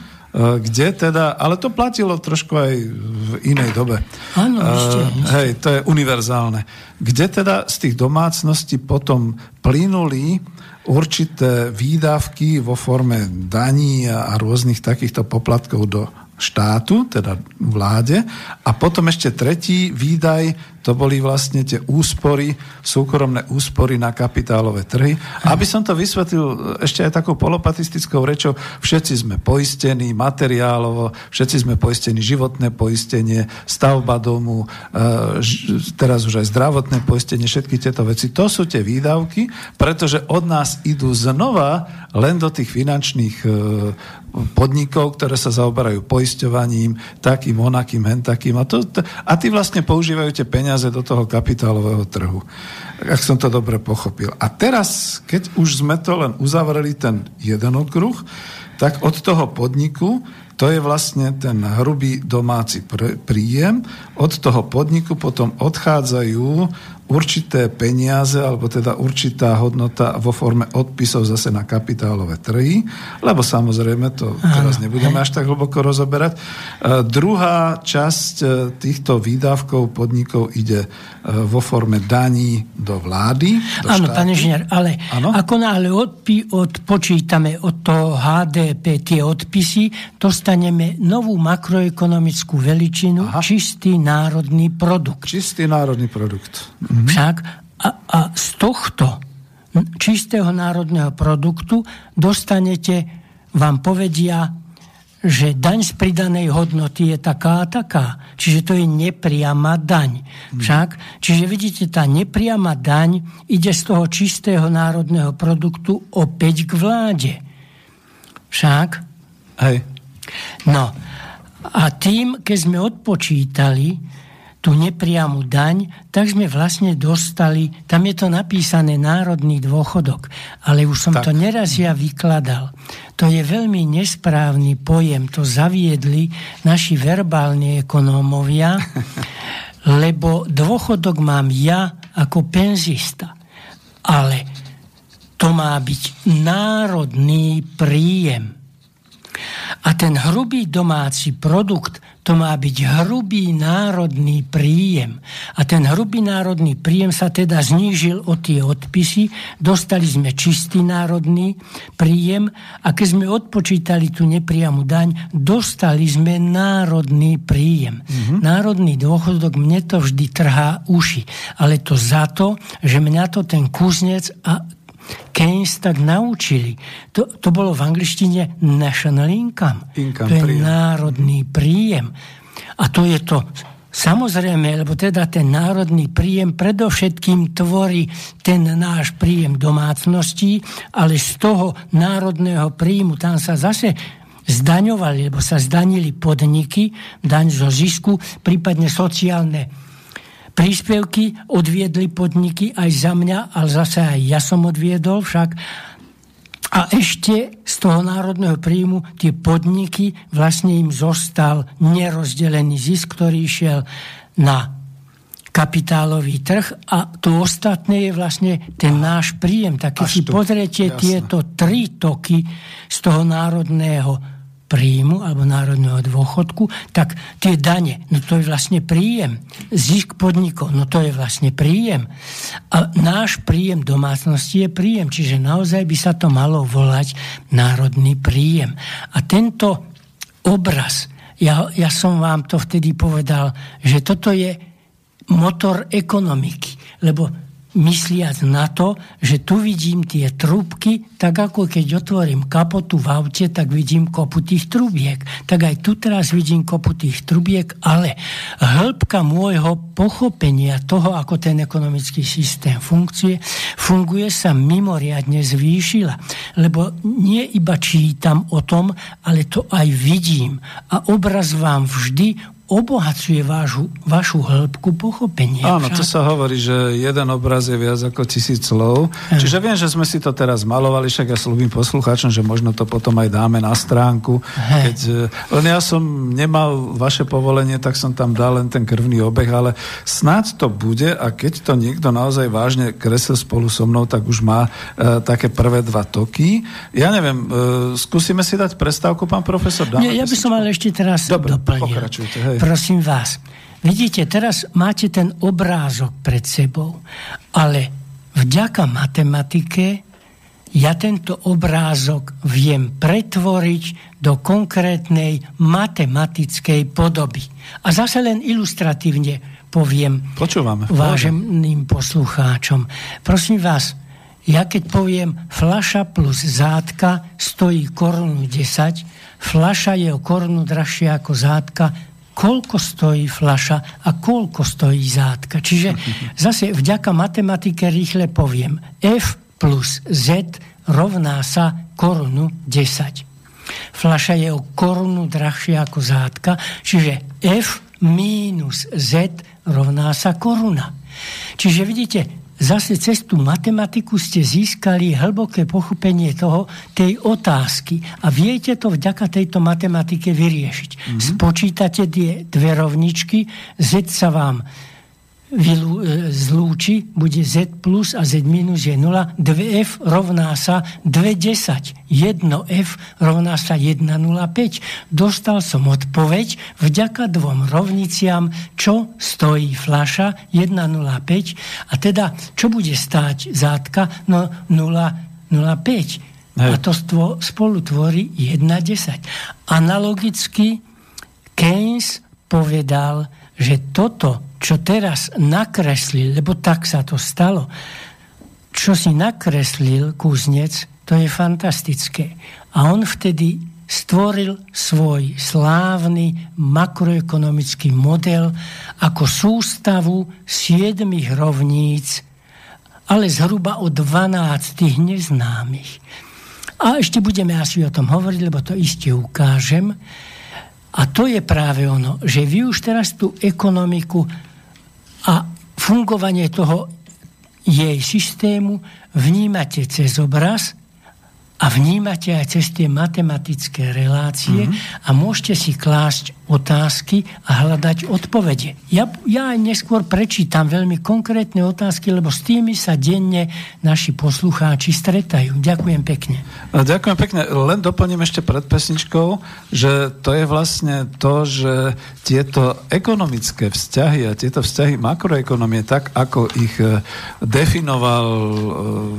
kde teda, ale to platilo trošku aj v inej dobe. Áno, ešte, Hej, to je univerzálne. Kde teda z tých domácností potom plynuli určité výdavky vo forme daní a rôznych takýchto poplatkov do štátu, teda vláde. A potom ešte tretí výdaj, to boli vlastne tie úspory, súkromné úspory na kapitálové trhy. Aby som to vysvetlil ešte aj takou polopatistickou rečou, všetci sme poistení materiálovo, všetci sme poistení životné poistenie, stavba domu, e, teraz už aj zdravotné poistenie, všetky tieto veci. To sú tie výdavky, pretože od nás idú znova len do tých finančných e, podnikov, ktoré sa zaoberajú poisťovaním, takým, onakým, hentakým. A, to, a tí vlastne používajú tie peniaze do toho kapitálového trhu. Ak som to dobre pochopil. A teraz, keď už sme to len uzavreli ten jeden okruh, tak od toho podniku to je vlastne ten hrubý domáci príjem. Od toho podniku potom odchádzajú určité peniaze, alebo teda určitá hodnota vo forme odpisov zase na kapitálové trhy, lebo samozrejme to teraz nebudeme až tak hlboko rozoberať. E, druhá časť e, týchto výdavkov podnikov ide vo forme daní do vlády. Do Áno, pán inžinier, ale ano? ako náhle odpi, odpočítame od toho HDP tie odpisy, dostaneme novú makroekonomickú veličinu, Aha. čistý národný produkt. Čistý národný produkt. Mm-hmm. Však a, a z tohto čistého národného produktu dostanete, vám povedia, že daň z pridanej hodnoty je taká a taká. Čiže to je nepriama daň. Mhm. Však, čiže vidíte, tá nepriama daň ide z toho čistého národného produktu opäť k vláde. Však? Hej. No, a tým, keď sme odpočítali, tú nepriamu daň, tak sme vlastne dostali, tam je to napísané národný dôchodok, ale už som tak. to neraz ja vykladal. To je veľmi nesprávny pojem, to zaviedli naši verbálni ekonómovia, lebo dôchodok mám ja ako penzista. Ale to má byť národný príjem. A ten hrubý domáci produkt to má byť hrubý národný príjem. A ten hrubý národný príjem sa teda znížil o tie odpisy, dostali sme čistý národný príjem a keď sme odpočítali tú nepriamu daň, dostali sme národný príjem. Mm-hmm. Národný dôchodok mne to vždy trhá uši, ale to za to, že mňa to ten kuznec a Keynes tak naučili. To, to bolo v angličtine national income. income to je príjem. národný príjem. A to je to Samozrejme, lebo teda ten národný príjem predovšetkým tvorí ten náš príjem domácností, ale z toho národného príjmu tam sa zase zdaňovali, lebo sa zdanili podniky, daň zo zisku, prípadne sociálne príspevky odviedli podniky aj za mňa, ale zase aj ja som odviedol však. A ešte z toho národného príjmu tie podniky, vlastne im zostal nerozdelený zisk, ktorý išiel na kapitálový trh a to ostatné je vlastne ten náš príjem. Tak keď si pozriete jasné. tieto tri toky z toho národného príjmu alebo národného dôchodku, tak tie dane, no to je vlastne príjem. Zisk podnikov, no to je vlastne príjem. A náš príjem domácnosti je príjem, čiže naozaj by sa to malo volať národný príjem. A tento obraz, ja, ja som vám to vtedy povedal, že toto je motor ekonomiky, lebo mysliac na to, že tu vidím tie trúbky, tak ako keď otvorím kapotu v aute, tak vidím kopu tých trubiek. Tak aj tu teraz vidím kopu tých trubiek, ale hĺbka môjho pochopenia toho, ako ten ekonomický systém funguje, funguje sa mimoriadne zvýšila. Lebo nie iba čítam o tom, ale to aj vidím. A obraz vám vždy obohacuje vášu, vašu hĺbku pochopenia. Áno, to sa hovorí, že jeden obraz je viac ako tisíc slov. Hm. Čiže viem, že sme si to teraz malovali, však ja slúbim poslucháčom, že možno to potom aj dáme na stránku. Keď, e, len ja som nemal vaše povolenie, tak som tam dal len ten krvný obeh, ale snáď to bude a keď to niekto naozaj vážne kresel spolu so mnou, tak už má e, také prvé dva toky. Ja neviem, e, skúsime si dať prestávku, pán profesor? Dáme Nie, ja by som ale ešte teraz Dobre, doplnil. pokračujte. Hej. Prosím vás, vidíte, teraz máte ten obrázok pred sebou, ale vďaka matematike ja tento obrázok viem pretvoriť do konkrétnej matematickej podoby. A zase len ilustratívne poviem Počúvame. váženým poslucháčom. Prosím vás, ja keď poviem flaša plus zátka stojí korunu 10, flaša je o korunu drahšia ako zátka, koľko stojí flaša a koľko stojí zátka. Čiže zase vďaka matematike rýchle poviem. F plus Z rovná sa korunu 10. Flaša je o korunu drahšia ako zátka, čiže F minus Z rovná sa koruna. Čiže vidíte, zase cez tú matematiku ste získali hlboké pochopenie toho, tej otázky a viete to vďaka tejto matematike vyriešiť. Mm-hmm. Spočítate tie dve rovničky, Z sa vám vylú, e, zlúči, bude z plus a z minus je 0, 2f rovná sa 210. 1f rovná sa 1,05. Dostal som odpoveď vďaka dvom rovniciam, čo stojí fľaša 1,05 a teda, čo bude stáť zátka? No 0,05. A to spolu tvorí 1,10. Analogicky Keynes povedal, že toto čo teraz nakreslil, lebo tak sa to stalo, čo si nakreslil kúznec, to je fantastické. A on vtedy stvoril svoj slávny makroekonomický model ako sústavu siedmých rovníc, ale zhruba o 12 neznámych. A ešte budeme asi o tom hovoriť, lebo to iste ukážem. A to je práve ono, že vy už teraz tú ekonomiku a fungovanie toho jej systému vnímate cez obraz a vnímate aj cez tie matematické relácie mm-hmm. a môžete si klásť otázky a hľadať odpovede. Ja, ja aj neskôr prečítam veľmi konkrétne otázky, lebo s tými sa denne naši poslucháči stretajú. Ďakujem pekne. Ďakujem pekne. Len doplním ešte pred pesničkou, že to je vlastne to, že tieto ekonomické vzťahy a tieto vzťahy makroekonomie, tak ako ich e, definoval e,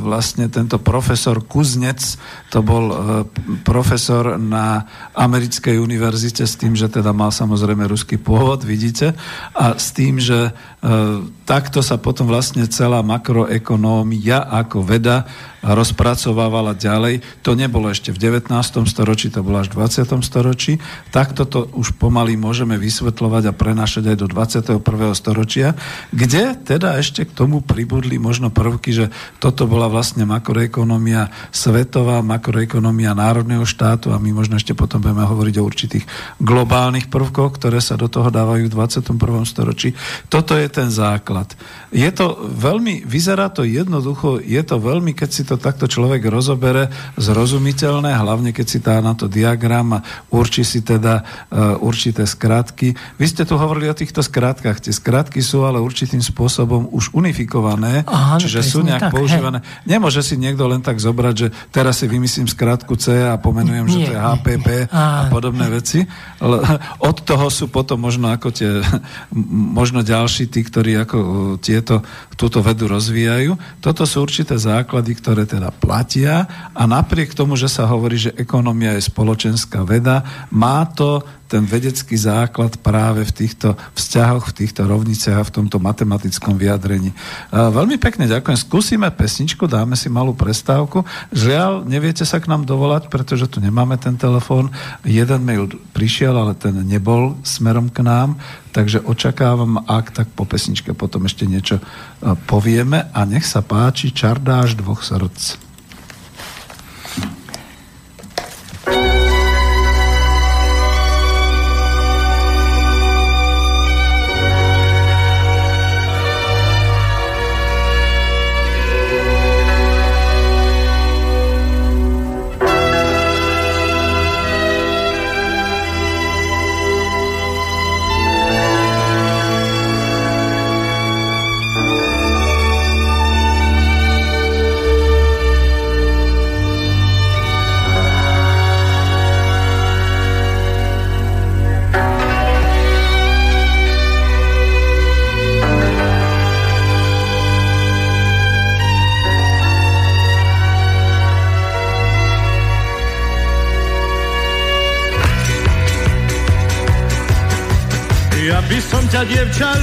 vlastne tento profesor Kuznec, to bol e, profesor na americkej univerzite s tým, že teda mal samozrejme ruský pôvod, vidíte, a s tým, že takto sa potom vlastne celá makroekonómia ako veda rozpracovávala ďalej. To nebolo ešte v 19. storočí, to bolo až v 20. storočí. Takto to už pomaly môžeme vysvetľovať a prenášať aj do 21. storočia, kde teda ešte k tomu pribudli možno prvky, že toto bola vlastne makroekonomia svetová, makroekonomia národného štátu a my možno ešte potom budeme hovoriť o určitých globálnych prvkoch, ktoré sa do toho dávajú v 21. storočí. Toto je ten základ. Je to veľmi, vyzerá to jednoducho, je to veľmi, keď si to takto človek rozobere, zrozumiteľné, hlavne keď si dá na to diagram a určí si teda uh, určité skratky. Vy ste tu hovorili o týchto skratkách. Tie skratky sú ale určitým spôsobom už unifikované, Aha, čiže sú nejak tak, používané. Hej. Nemôže si niekto len tak zobrať, že teraz si vymyslím skrátku C a pomenujem, nie, že to je HPP nie, nie. a podobné veci. Od toho sú potom možno ako tie, možno ďalší tí, ktorí ako tieto, túto vedu rozvíjajú. Toto sú určité základy, ktoré teda platia a napriek tomu, že sa hovorí, že ekonomia je spoločenská veda, má to ten vedecký základ práve v týchto vzťahoch, v týchto rovniciach a v tomto matematickom vyjadrení. Veľmi pekne ďakujem. Skúsime pesničku, dáme si malú prestávku. Žiaľ, neviete sa k nám dovolať, pretože tu nemáme ten telefón. Jeden mail prišiel, ale ten nebol smerom k nám, takže očakávam, ak tak po pesničke potom ešte niečo e, povieme a nech sa páči Čardáš dvoch srdc. ťa, ta dziewczak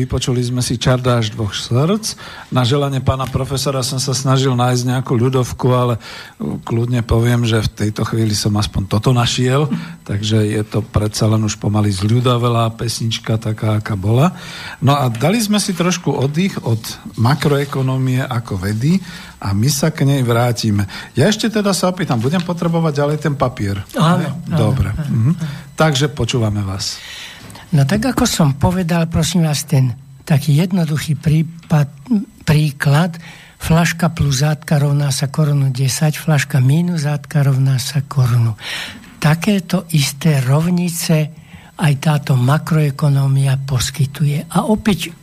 vypočuli sme si Čardáš dvoch srdc. Na želanie pána profesora som sa snažil nájsť nejakú ľudovku, ale kľudne poviem, že v tejto chvíli som aspoň toto našiel, takže je to predsa len už pomaly zľudovelá pesnička, taká, aká bola. No a dali sme si trošku oddych od makroekonomie ako vedy a my sa k nej vrátime. Ja ešte teda sa opýtam, budem potrebovať ďalej ten papier? Áno. Dobre. Áno. Mhm. Takže počúvame vás. No tak ako som povedal, prosím vás, ten taký jednoduchý prípad, príklad, flaška plus zátka rovná sa korunu 10, flaška minus zátka rovná sa korunu. Takéto isté rovnice aj táto makroekonómia poskytuje. A opäť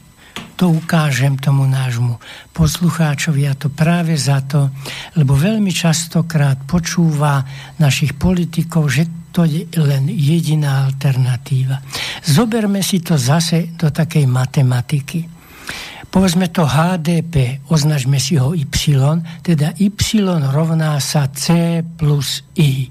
to ukážem tomu nášmu poslucháčovi a to práve za to, lebo veľmi častokrát počúva našich politikov, že to je len jediná alternatíva. Zoberme si to zase do takej matematiky. Povedzme to HDP, označme si ho Y, teda Y rovná sa C plus I.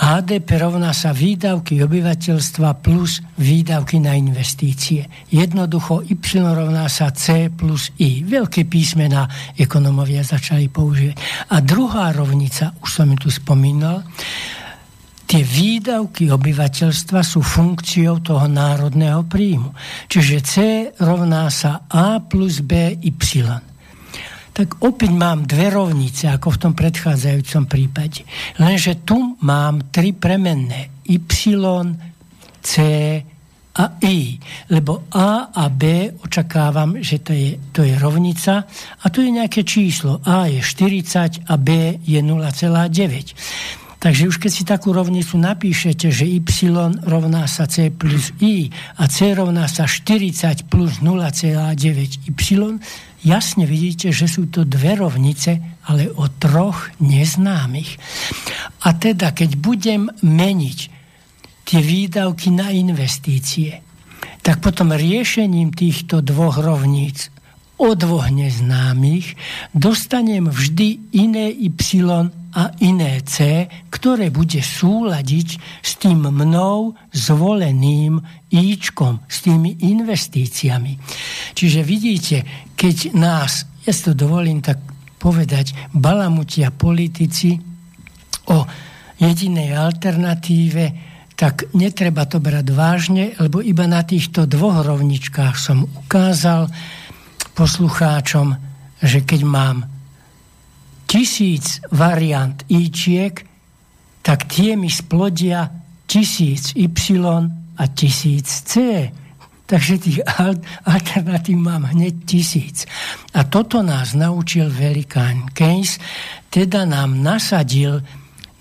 HDP rovná sa výdavky obyvateľstva plus výdavky na investície. Jednoducho Y rovná sa C plus I. Veľké písmená ekonomovia začali používať. A druhá rovnica, už som ju tu spomínal, tie výdavky obyvateľstva sú funkciou toho národného príjmu. Čiže C rovná sa A plus B Y tak opäť mám dve rovnice, ako v tom predchádzajúcom prípade. Lenže tu mám tri premenné. Y, C a I. Lebo A a B očakávam, že to je, to je rovnica a tu je nejaké číslo. A je 40 a B je 0,9. Takže už keď si takú rovnicu napíšete, že y rovná sa c plus i a c rovná sa 40 plus 0,9y, jasne vidíte, že sú to dve rovnice, ale o troch neznámych. A teda, keď budem meniť tie výdavky na investície, tak potom riešením týchto dvoch rovníc o dvoch neznámych dostanem vždy iné Y a iné C, ktoré bude súľadiť s tým mnou zvoleným Ičkom, s tými investíciami. Čiže vidíte, keď nás, ja si to dovolím tak povedať, balamutia politici o jedinej alternatíve, tak netreba to brať vážne, lebo iba na týchto dvoch rovničkách som ukázal poslucháčom, že keď mám tisíc variant ičiek, tak tie mi splodia tisíc Y a tisíc C. Takže tých alternatív mám hneď tisíc. A toto nás naučil velikán Keynes, teda nám nasadil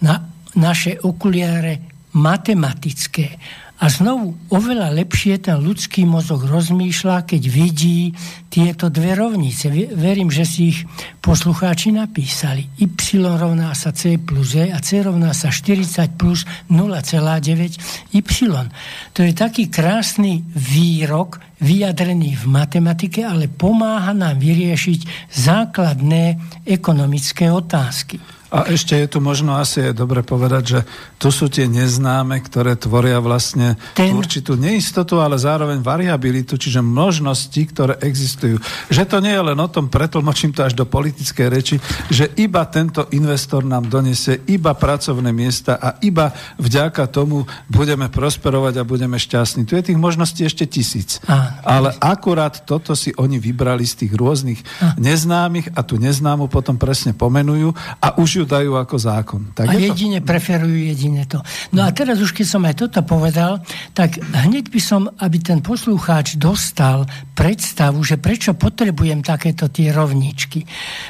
na naše okuliare matematické. A znovu oveľa lepšie ten ľudský mozog rozmýšľa, keď vidí tieto dve rovnice. Verím, že si ich poslucháči napísali. Y rovná sa C plus E a C rovná sa 40 plus 0,9 Y. To je taký krásny výrok, vyjadrený v matematike, ale pomáha nám vyriešiť základné ekonomické otázky. A ešte je tu možno asi je dobre povedať, že tu sú tie neznáme, ktoré tvoria vlastne Ten... určitú neistotu, ale zároveň variabilitu, čiže možnosti, ktoré existujú. Že to nie je len o tom, pretlmočím to až do politickej reči, že iba tento investor nám donesie iba pracovné miesta a iba vďaka tomu budeme prosperovať a budeme šťastní. Tu je tých možností ešte tisíc. A, ale akurát toto si oni vybrali z tých rôznych a. neznámych a tu neznámu potom presne pomenujú a už ju dajú ako zákon. Tak a jedine to? preferujú jedine to. No a teraz už keď som aj toto povedal, tak hneď by som, aby ten poslucháč dostal predstavu, že prečo potrebujem takéto tie rovničky.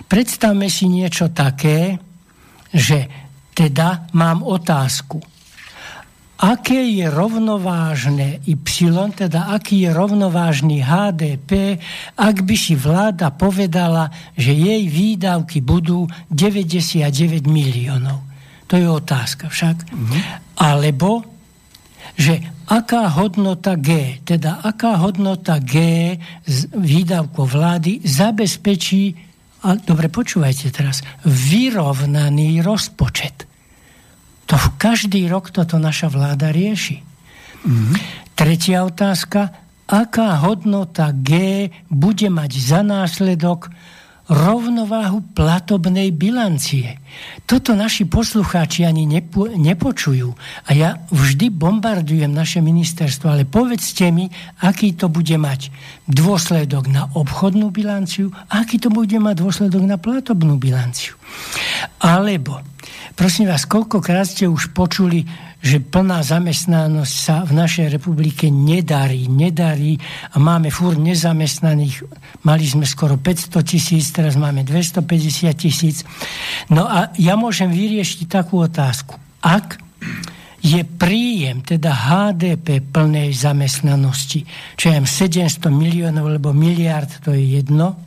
Predstavme si niečo také, že teda mám otázku aké je rovnovážne Y, teda aký je rovnovážny HDP, ak by si vláda povedala, že jej výdavky budú 99 miliónov. To je otázka však. Mm-hmm. Alebo, že aká hodnota G, teda aká hodnota G z výdavkov vlády zabezpečí, a dobre počúvajte teraz, vyrovnaný rozpočet. To každý rok toto naša vláda rieši. Mm-hmm. Tretia otázka. Aká hodnota G bude mať za následok rovnováhu platobnej bilancie. Toto naši poslucháči ani nepo, nepočujú. A ja vždy bombardujem naše ministerstvo, ale povedzte mi, aký to bude mať dôsledok na obchodnú bilanciu a aký to bude mať dôsledok na platobnú bilanciu. Alebo Prosím vás, koľkokrát ste už počuli, že plná zamestnanosť sa v našej republike nedarí, nedarí a máme fúr nezamestnaných. Mali sme skoro 500 tisíc, teraz máme 250 tisíc. No a ja môžem vyriešiť takú otázku. Ak je príjem, teda HDP plnej zamestnanosti, čo je 700 miliónov alebo miliard, to je jedno,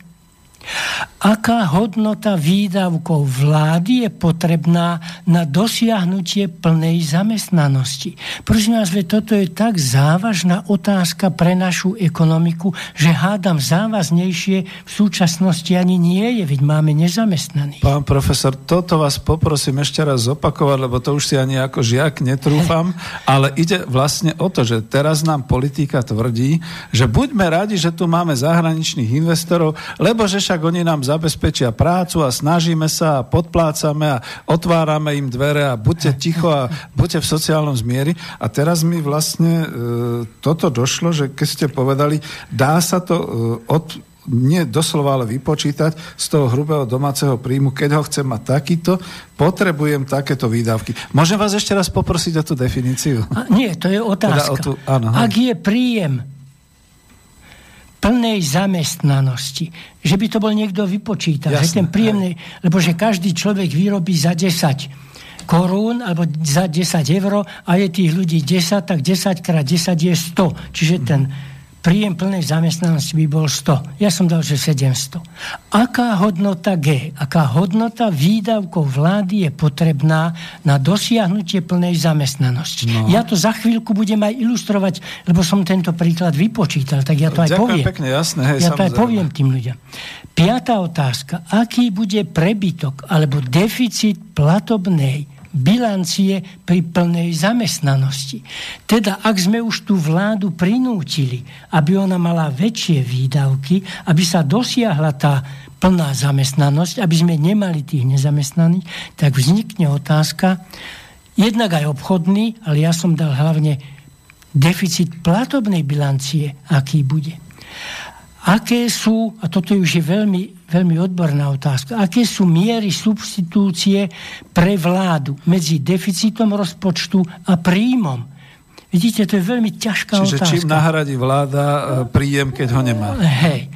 Aká hodnota výdavkov vlády je potrebná na dosiahnutie plnej zamestnanosti? Prosím vás, toto je tak závažná otázka pre našu ekonomiku, že hádam závaznejšie v súčasnosti ani nie je, veď máme nezamestnaných. Pán profesor, toto vás poprosím ešte raz zopakovať, lebo to už si ani ako žiak netrúfam, ale ide vlastne o to, že teraz nám politika tvrdí, že buďme radi, že tu máme zahraničných investorov, lebo že však oni nám zabezpečia prácu a snažíme sa a podplácame a otvárame im dvere a buďte ticho a buďte v sociálnom zmieri. A teraz mi vlastne e, toto došlo, že keď ste povedali, dá sa to e, od nie doslova, ale vypočítať z toho hrubého domáceho príjmu, keď ho chcem mať takýto, potrebujem takéto výdavky. Môžem vás ešte raz poprosiť o tú definíciu? A nie, to je otázka. Teda o tú, áno, Ak je príjem plnej zamestnanosti. Že by to bol niekto vypočítal. Jasne, že ten príjemný, aj. lebo že každý človek vyrobí za 10 korún alebo za 10 eur a je tých ľudí 10, tak 10 krát 10 je 100. Čiže ten príjem plnej zamestnanosti by bol 100. Ja som dal, že 700. Aká hodnota G, aká hodnota výdavkov vlády je potrebná na dosiahnutie plnej zamestnanosti? No. Ja to za chvíľku budem aj ilustrovať, lebo som tento príklad vypočítal, tak ja to aj Ďakujem poviem. pekne, jasné. Hej, ja samozrejme. to aj poviem tým ľuďom. Piatá otázka. Aký bude prebytok alebo deficit platobnej bilancie pri plnej zamestnanosti. Teda, ak sme už tú vládu prinútili, aby ona mala väčšie výdavky, aby sa dosiahla tá plná zamestnanosť, aby sme nemali tých nezamestnaných, tak vznikne otázka, jednak aj obchodný, ale ja som dal hlavne deficit platobnej bilancie, aký bude. Aké sú, a toto už je veľmi veľmi odborná otázka. Aké sú miery substitúcie pre vládu medzi deficitom rozpočtu a príjmom? Vidíte, to je veľmi ťažká Čiže otázka. čím nahradí vláda e, príjem, keď ho nemá? Hej.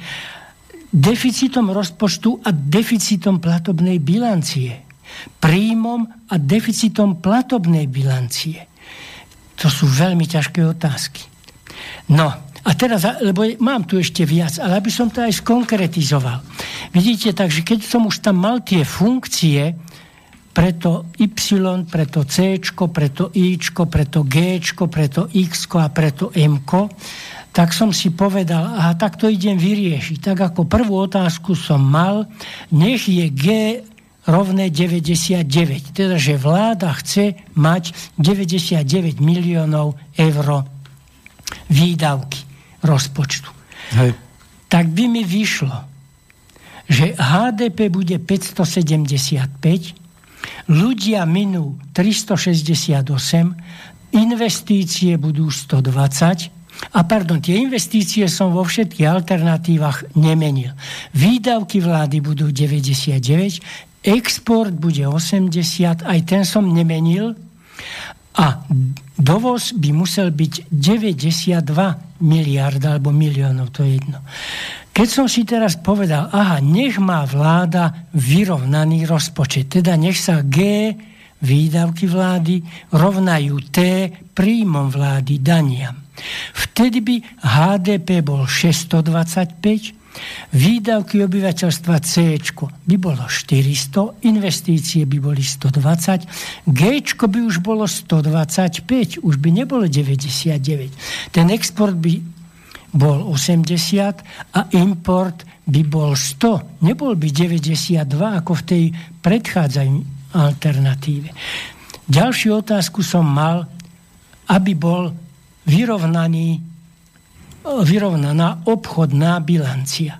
Deficitom rozpočtu a deficitom platobnej bilancie. Príjmom a deficitom platobnej bilancie. To sú veľmi ťažké otázky. No, a teraz, lebo mám tu ešte viac, ale aby som to aj skonkretizoval. Vidíte, takže keď som už tam mal tie funkcie, preto Y, preto C, preto I, preto G, preto X a preto M, tak som si povedal, aha, tak to idem vyriešiť. Tak ako prvú otázku som mal, nech je G rovné 99. Teda, že vláda chce mať 99 miliónov eur výdavky rozpočtu. Hej. Tak by mi vyšlo, že HDP bude 575, ľudia minú 368, investície budú 120, a pardon, tie investície som vo všetkých alternatívach nemenil. Výdavky vlády budú 99, export bude 80, aj ten som nemenil. A dovoz by musel byť 92 miliard alebo miliónov, to je jedno. Keď som si teraz povedal, aha, nech má vláda vyrovnaný rozpočet, teda nech sa G, výdavky vlády, rovnajú T, príjmom vlády, daniam. Vtedy by HDP bol 625, Výdavky obyvateľstva C by bolo 400, investície by boli 120, G by už bolo 125, už by nebolo 99. Ten export by bol 80 a import by bol 100. Nebol by 92 ako v tej predchádzajúcej alternatíve. Ďalšiu otázku som mal, aby bol vyrovnaný vyrovnaná obchodná bilancia.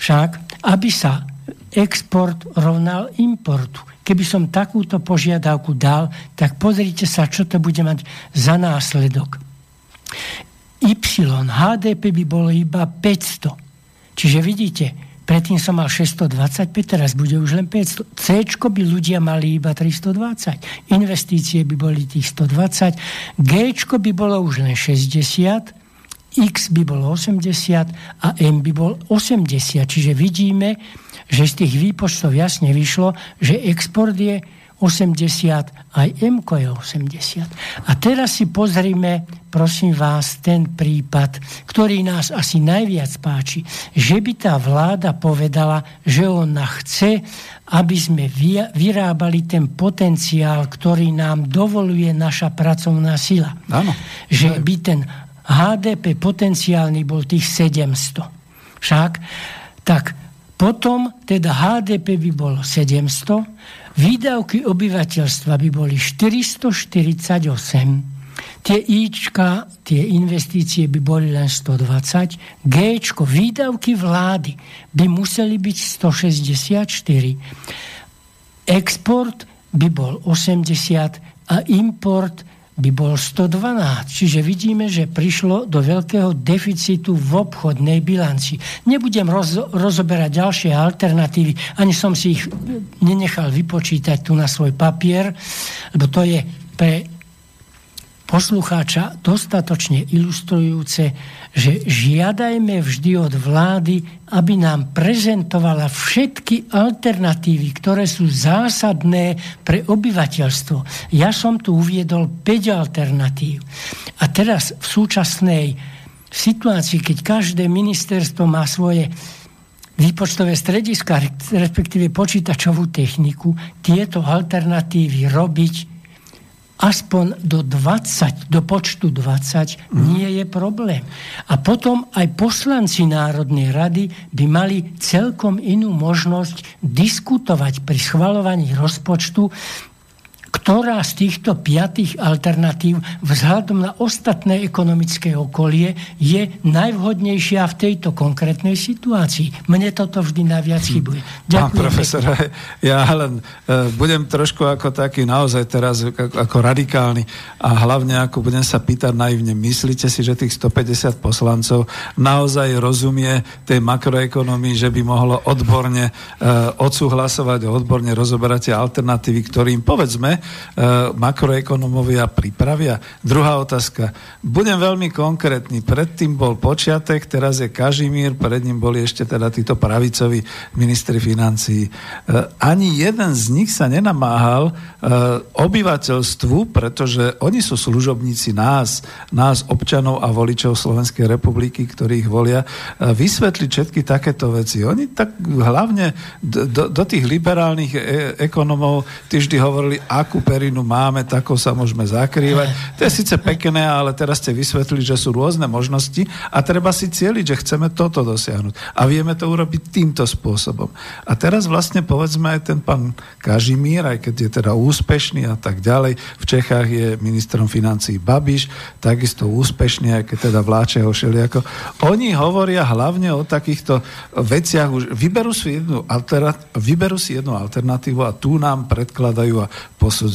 Však, aby sa export rovnal importu. Keby som takúto požiadavku dal, tak pozrite sa, čo to bude mať za následok. Y, HDP by bolo iba 500. Čiže vidíte, predtým som mal 625, teraz bude už len 500. C by ľudia mali iba 320. Investície by boli tých 120. G by bolo už len 60 X by bolo 80 a M by bol 80. Čiže vidíme, že z tých výpočtov jasne vyšlo, že export je 80, aj M je 80. A teraz si pozrime, prosím vás, ten prípad, ktorý nás asi najviac páči, že by tá vláda povedala, že ona chce, aby sme vyrábali ten potenciál, ktorý nám dovoluje naša pracovná sila. Áno. Že by ten HDP potenciálny bol tých 700. Však, tak potom teda HDP by bolo 700, Výdavky obyvateľstva by boli 448, tie Ička, tie investície by boli len 120, Gčko, výdavky vlády by museli byť 164, export by bol 80 a import by bol 112. Čiže vidíme, že prišlo do veľkého deficitu v obchodnej bilanci. Nebudem roz, rozoberať ďalšie alternatívy, ani som si ich nenechal vypočítať tu na svoj papier, lebo to je pre poslucháča dostatočne ilustrujúce, že žiadajme vždy od vlády, aby nám prezentovala všetky alternatívy, ktoré sú zásadné pre obyvateľstvo. Ja som tu uviedol 5 alternatív. A teraz v súčasnej situácii, keď každé ministerstvo má svoje výpočtové strediska, respektíve počítačovú techniku, tieto alternatívy robiť aspoň do 20, do počtu 20 mm. nie je problém. A potom aj poslanci Národnej rady by mali celkom inú možnosť diskutovať pri schvalovaní rozpočtu ktorá z týchto piatých alternatív vzhľadom na ostatné ekonomické okolie je najvhodnejšia v tejto konkrétnej situácii. Mne toto vždy najviac hm. chybuje. Ďakujem. Pán profesor, ja len uh, budem trošku ako taký naozaj teraz ako, ako radikálny a hlavne ako budem sa pýtať naivne, myslíte si, že tých 150 poslancov naozaj rozumie tej makroekonomii, že by mohlo odborne uh, odsúhlasovať a odborne rozoberať tie alternatívy, ktorým povedzme E, makroekonomovia pripravia? Druhá otázka. Budem veľmi konkrétny. Predtým bol počiatek, teraz je Kažimír, pred ním boli ešte teda títo pravicoví ministri financií. E, ani jeden z nich sa nenamáhal e, obyvateľstvu, pretože oni sú služobníci nás, nás občanov a voličov Slovenskej republiky, ktorých volia, vysvetliť všetky takéto veci. Oni tak hlavne do, do tých liberálnych ekonomov tí vždy hovorili, ako perinu máme, takou sa môžeme zakrývať. To je síce pekné, ale teraz ste vysvetlili, že sú rôzne možnosti a treba si cieliť, že chceme toto dosiahnuť. A vieme to urobiť týmto spôsobom. A teraz vlastne povedzme aj ten pán Kažimír, aj keď je teda úspešný a tak ďalej, v Čechách je ministrom financí Babiš, takisto úspešný, aj keď teda vláče ho šeliako. Oni hovoria hlavne o takýchto veciach, už vyberú si jednu, alternat- vyberú si jednu alternatívu a tu nám predkladajú a posudzujú.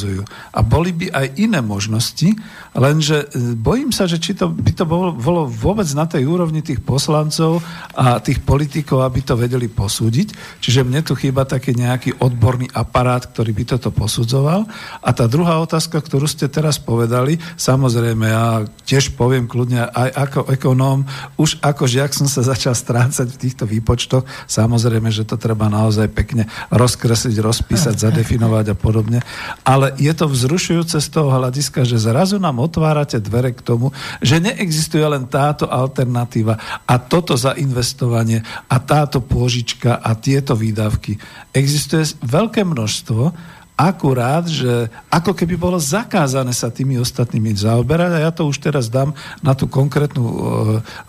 A boli by aj iné možnosti, lenže e, bojím sa, že či to by to bolo, bolo vôbec na tej úrovni tých poslancov a tých politikov, aby to vedeli posúdiť. Čiže mne tu chýba taký nejaký odborný aparát, ktorý by toto posudzoval. A tá druhá otázka, ktorú ste teraz povedali, samozrejme, ja tiež poviem kľudne aj ako ekonóm, už ako žiak som sa začal strácať v týchto výpočtoch, samozrejme, že to treba naozaj pekne rozkresliť, rozpísať, zadefinovať a podobne ale je to vzrušujúce z toho hľadiska, že zrazu nám otvárate dvere k tomu, že neexistuje len táto alternatíva a toto zainvestovanie a táto pôžička a tieto výdavky. Existuje veľké množstvo akurát, že ako keby bolo zakázané sa tými ostatnými zaoberať a ja to už teraz dám na tú konkrétnu e,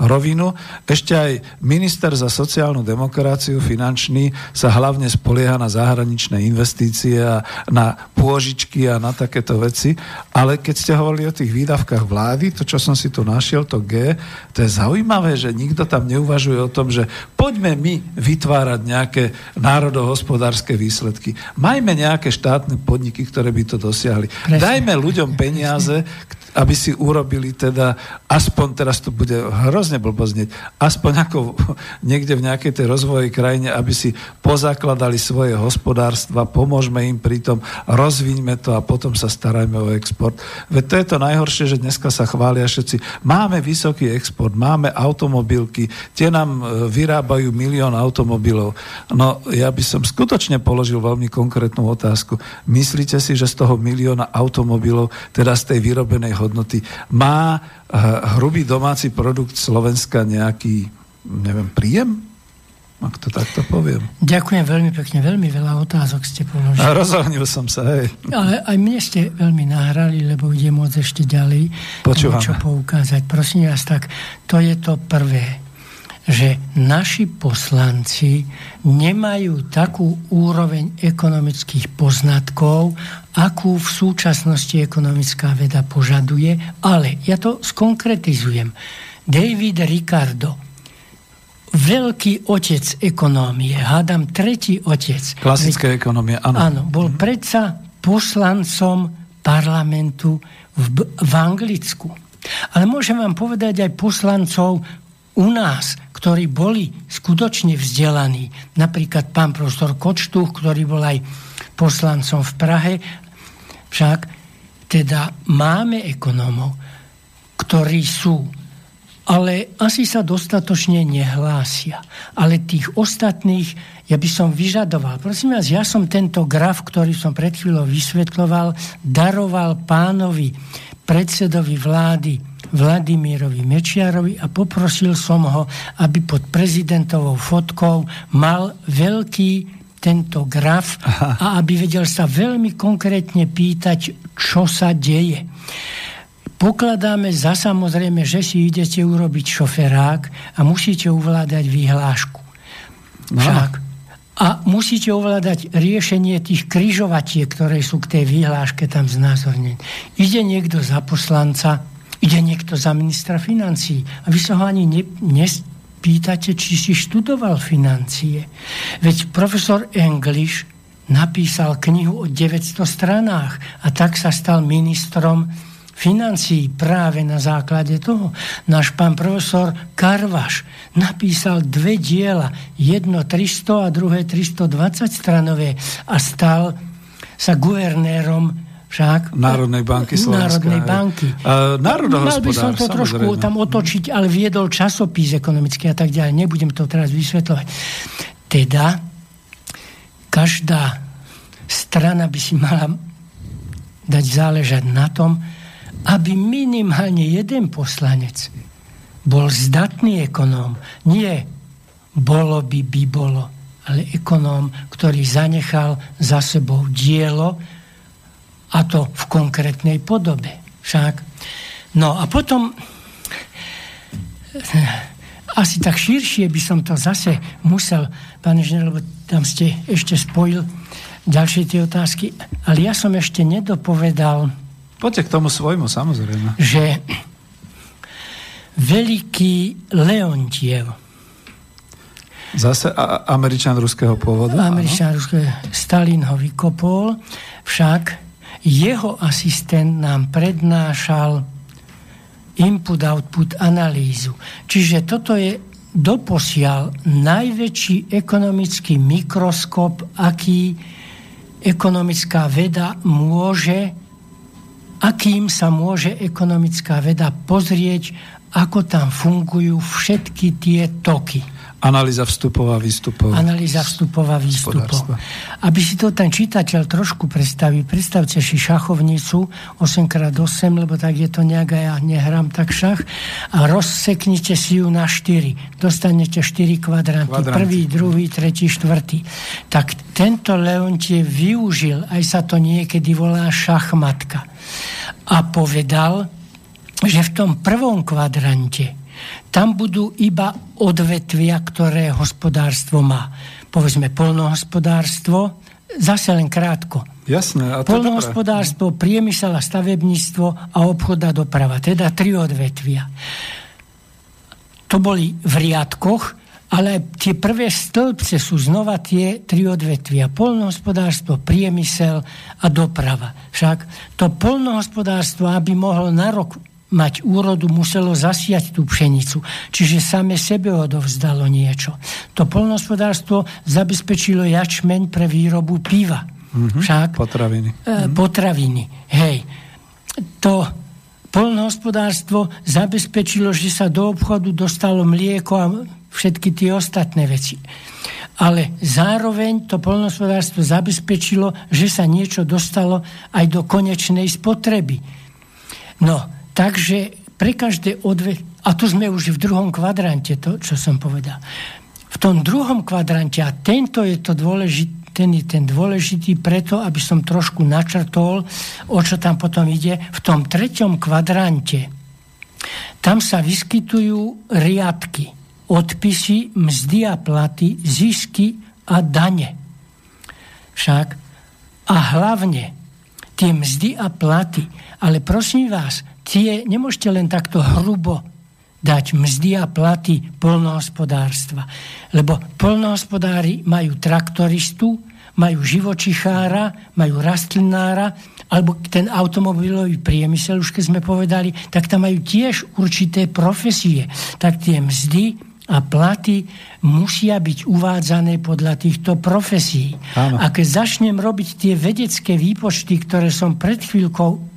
rovinu. Ešte aj minister za sociálnu demokraciu finančný sa hlavne spolieha na zahraničné investície a na pôžičky a na takéto veci, ale keď ste hovorili o tých výdavkách vlády, to, čo som si tu našiel, to G, to je zaujímavé, že nikto tam neuvažuje o tom, že poďme my vytvárať nejaké národohospodárske výsledky. Majme nejaké štát štátne podniky, ktoré by to dosiahli. Presne. Dajme ľuďom peniaze, aby si urobili teda, aspoň teraz to bude hrozne blboznieť, aspoň ako niekde v nejakej tej rozvojej krajine, aby si pozakladali svoje hospodárstva, pomôžme im pri tom, rozviňme to a potom sa starajme o export. Veď to je to najhoršie, že dneska sa chvália všetci. Máme vysoký export, máme automobilky, tie nám e, vyrábajú milión automobilov. No ja by som skutočne položil veľmi konkrétnu otázku. Myslíte si, že z toho milióna automobilov, teda z tej vyrobenej hodnoty, má hrubý domáci produkt Slovenska nejaký, neviem, príjem? ak to takto poviem. Ďakujem veľmi pekne, veľmi veľa otázok ste položili. A rozohnil som sa, hej. Ale aj mne ste veľmi nahrali, lebo ide môcť ešte ďalej Počúvame. niečo poukázať. Prosím vás, tak to je to prvé, že naši poslanci nemajú takú úroveň ekonomických poznatkov, akú v súčasnosti ekonomická veda požaduje, ale ja to skonkretizujem. David Ricardo, veľký otec ekonómie, hádam tretí otec. Klasická ekonomie, áno. Áno, bol mm. predsa poslancom parlamentu v, v Anglicku. Ale môžem vám povedať aj poslancov u nás, ktorí boli skutočne vzdelaní. Napríklad pán profesor Kočtuch, ktorý bol aj poslancom v Prahe. Však teda máme ekonómov, ktorí sú ale asi sa dostatočne nehlásia. Ale tých ostatných ja by som vyžadoval. Prosím vás, ja som tento graf, ktorý som pred chvíľou vysvetloval, daroval pánovi predsedovi vlády Vladimírovi Mečiarovi a poprosil som ho, aby pod prezidentovou fotkou mal veľký tento graf Aha. a aby vedel sa veľmi konkrétne pýtať, čo sa deje pokladáme za samozrejme, že si idete urobiť šoferák a musíte uvládať vyhlášku. No. Však. A musíte ovládať riešenie tých kryžovatiek, ktoré sú k tej vyhláške tam znázornené. Ide niekto za poslanca, ide niekto za ministra financí a vy sa ho ani ne, nespýtate, či si študoval financie. Veď profesor English napísal knihu o 900 stranách a tak sa stal ministrom financií práve na základe toho. Náš pán profesor Karvaš napísal dve diela, jedno 300 a druhé 320 stranové a stal sa guvernérom však. Národnej banky Slovenska. Národnej banky. Uh, Mal by som to trošku samozrejme. tam otočiť, ale viedol časopis ekonomický a tak ďalej. Nebudem to teraz vysvetľovať. Teda každá strana by si mala dať záležať na tom, aby minimálne jeden poslanec bol zdatný ekonóm. Nie bolo by, by bolo, ale ekonóm, ktorý zanechal za sebou dielo a to v konkrétnej podobe. Však. No a potom asi tak širšie by som to zase musel, pán inžinier, lebo tam ste ešte spojil ďalšie tie otázky, ale ja som ešte nedopovedal Poďte k tomu svojmu, samozrejme. Že veľký Leontiev Zase a- Američan ruského pôvodu? Američan ruského. Stalin ho vykopol, však jeho asistent nám prednášal input-output analýzu. Čiže toto je doposiaľ najväčší ekonomický mikroskop, aký ekonomická veda môže akým sa môže ekonomická veda pozrieť, ako tam fungujú všetky tie toky. Analýza vstupov a výstupov. Analýza vstupov a výstupov. Aby si to ten čitateľ trošku predstaví, predstavte si šachovnicu 8x8, lebo tak je to nejak, ja nehrám tak šach, a rozseknite si ju na 4. Dostanete 4 kvadranty. kvadranty. Prvý, druhý, tretí, štvrtý. Tak tento Leontie využil, aj sa to niekedy volá šachmatka a povedal, že v tom prvom kvadrante tam budú iba odvetvia, ktoré hospodárstvo má. Povedzme polnohospodárstvo, zase len krátko. Jasné. A Polnohospodárstvo, priemysel a stavebníctvo a obchod a doprava. Teda tri odvetvia. To boli v riadkoch ale tie prvé stĺpce sú znova tie tri odvetvia. Polnohospodárstvo, priemysel a doprava. Však to polnohospodárstvo, aby mohlo na rok mať úrodu, muselo zasiať tú pšenicu. Čiže same sebe odovzdalo niečo. To polnohospodárstvo zabezpečilo jačmeň pre výrobu piva. Mm-hmm. Však, potraviny. E, potraviny. Hej. To polnohospodárstvo zabezpečilo, že sa do obchodu dostalo mlieko a všetky tie ostatné veci. Ale zároveň to polnohospodárstvo zabezpečilo, že sa niečo dostalo aj do konečnej spotreby. No, takže pre každé odve... A tu sme už v druhom kvadrante, to, čo som povedal. V tom druhom kvadrante, a tento je to dôležité, ten je ten dôležitý preto, aby som trošku načrtol, o čo tam potom ide. V tom treťom kvadrante tam sa vyskytujú riadky, odpisy, mzdy a platy, zisky a dane. Však a hlavne tie mzdy a platy. Ale prosím vás, tie nemôžete len takto hrubo dať mzdy a platy polnohospodárstva. Lebo polnohospodári majú traktoristu, majú živočichára, majú rastlinára, alebo ten automobilový priemysel, už keď sme povedali, tak tam majú tiež určité profesie. Tak tie mzdy a platy musia byť uvádzané podľa týchto profesí. Áno. A keď začnem robiť tie vedecké výpočty, ktoré som pred chvíľkou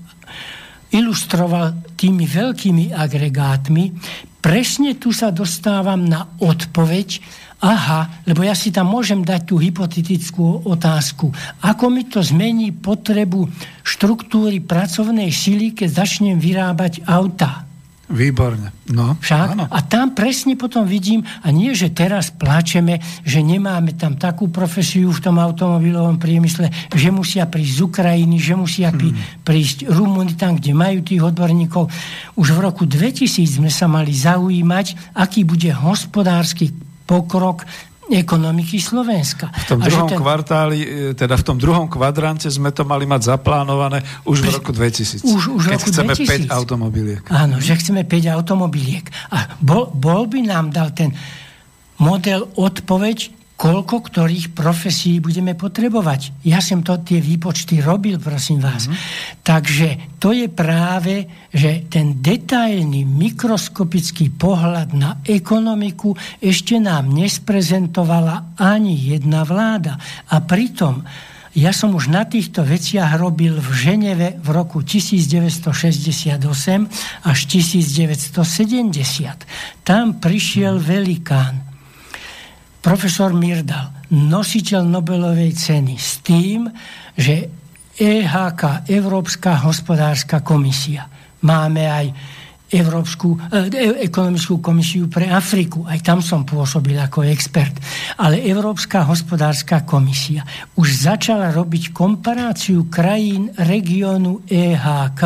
ilustroval tými veľkými agregátmi, presne tu sa dostávam na odpoveď, aha, lebo ja si tam môžem dať tú hypotetickú otázku. Ako mi to zmení potrebu štruktúry pracovnej sily, keď začnem vyrábať auta? Výborne. No, Však? Áno. A tam presne potom vidím, a nie, že teraz pláčeme, že nemáme tam takú profesiu v tom automobilovom priemysle, že musia prísť z Ukrajiny, že musia hmm. prísť Rumúni tam, kde majú tých odborníkov. Už v roku 2000 sme sa mali zaujímať, aký bude hospodársky pokrok ekonomiky Slovenska. V tom druhom ten... kvartáli, e, teda v tom druhom kvadrante sme to mali mať zaplánované už v roku 2000. Už, už keď roku chceme 2000. 5 automobiliek. Áno, že chceme 5 automobiliek. A bol, bol by nám dal ten model odpoveď, koľko ktorých profesí budeme potrebovať. Ja som to tie výpočty robil, prosím vás. Mm-hmm. Takže to je práve, že ten detailný mikroskopický pohľad na ekonomiku ešte nám nesprezentovala ani jedna vláda. A pritom ja som už na týchto veciach robil v Ženeve v roku 1968 až 1970. Tam prišiel velikán profesor Mirdal, nositeľ Nobelovej ceny s tým, že EHK, Európska hospodárska komisia, máme aj Európsku, e, ekonomickú komisiu pre Afriku. Aj tam som pôsobil ako expert. Ale Európska hospodárska komisia už začala robiť komparáciu krajín regiónu EHK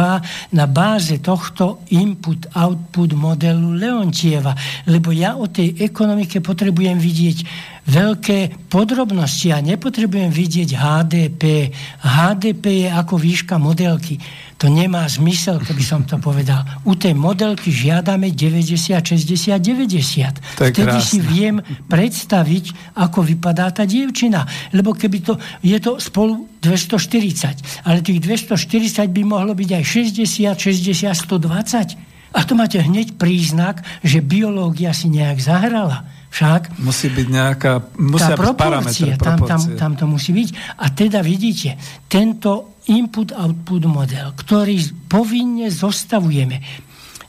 na báze tohto input-output modelu Leontieva. Lebo ja o tej ekonomike potrebujem vidieť veľké podrobnosti a nepotrebujem vidieť HDP. HDP je ako výška modelky. To nemá zmysel, keby som to povedal. U tej modelky žiadame 90, 60, 90. To je Vtedy krásne. si viem predstaviť, ako vypadá tá dievčina. Lebo keby to, je to spolu 240, ale tých 240 by mohlo byť aj 60, 60, 120. A to máte hneď príznak, že biológia si nejak zahrala. Však Musí byť nejaká, musia tá byť parametre, tam, tam, proporcie. tam to musí byť. A teda vidíte, tento input-output model, ktorý povinne zostavujeme,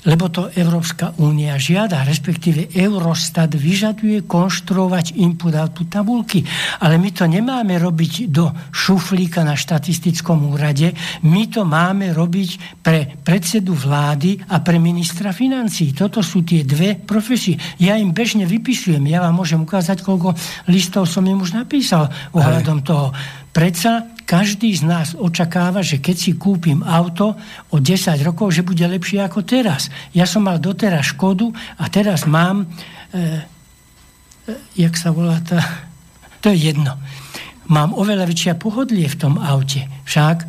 lebo to Európska únia žiada, respektíve Eurostat vyžaduje konštruovať input-output tabulky. Ale my to nemáme robiť do šuflíka na štatistickom úrade, my to máme robiť pre predsedu vlády a pre ministra financí. Toto sú tie dve profesie. Ja im bežne vypisujem, ja vám môžem ukázať, koľko listov som im už napísal ohľadom toho. Predsa každý z nás očakáva, že keď si kúpim auto o 10 rokov, že bude lepšie ako teraz. Ja som mal doteraz Škodu a teraz mám, e, e, jak sa volá tá, to je jedno. Mám oveľa väčšia pohodlie v tom aute. Však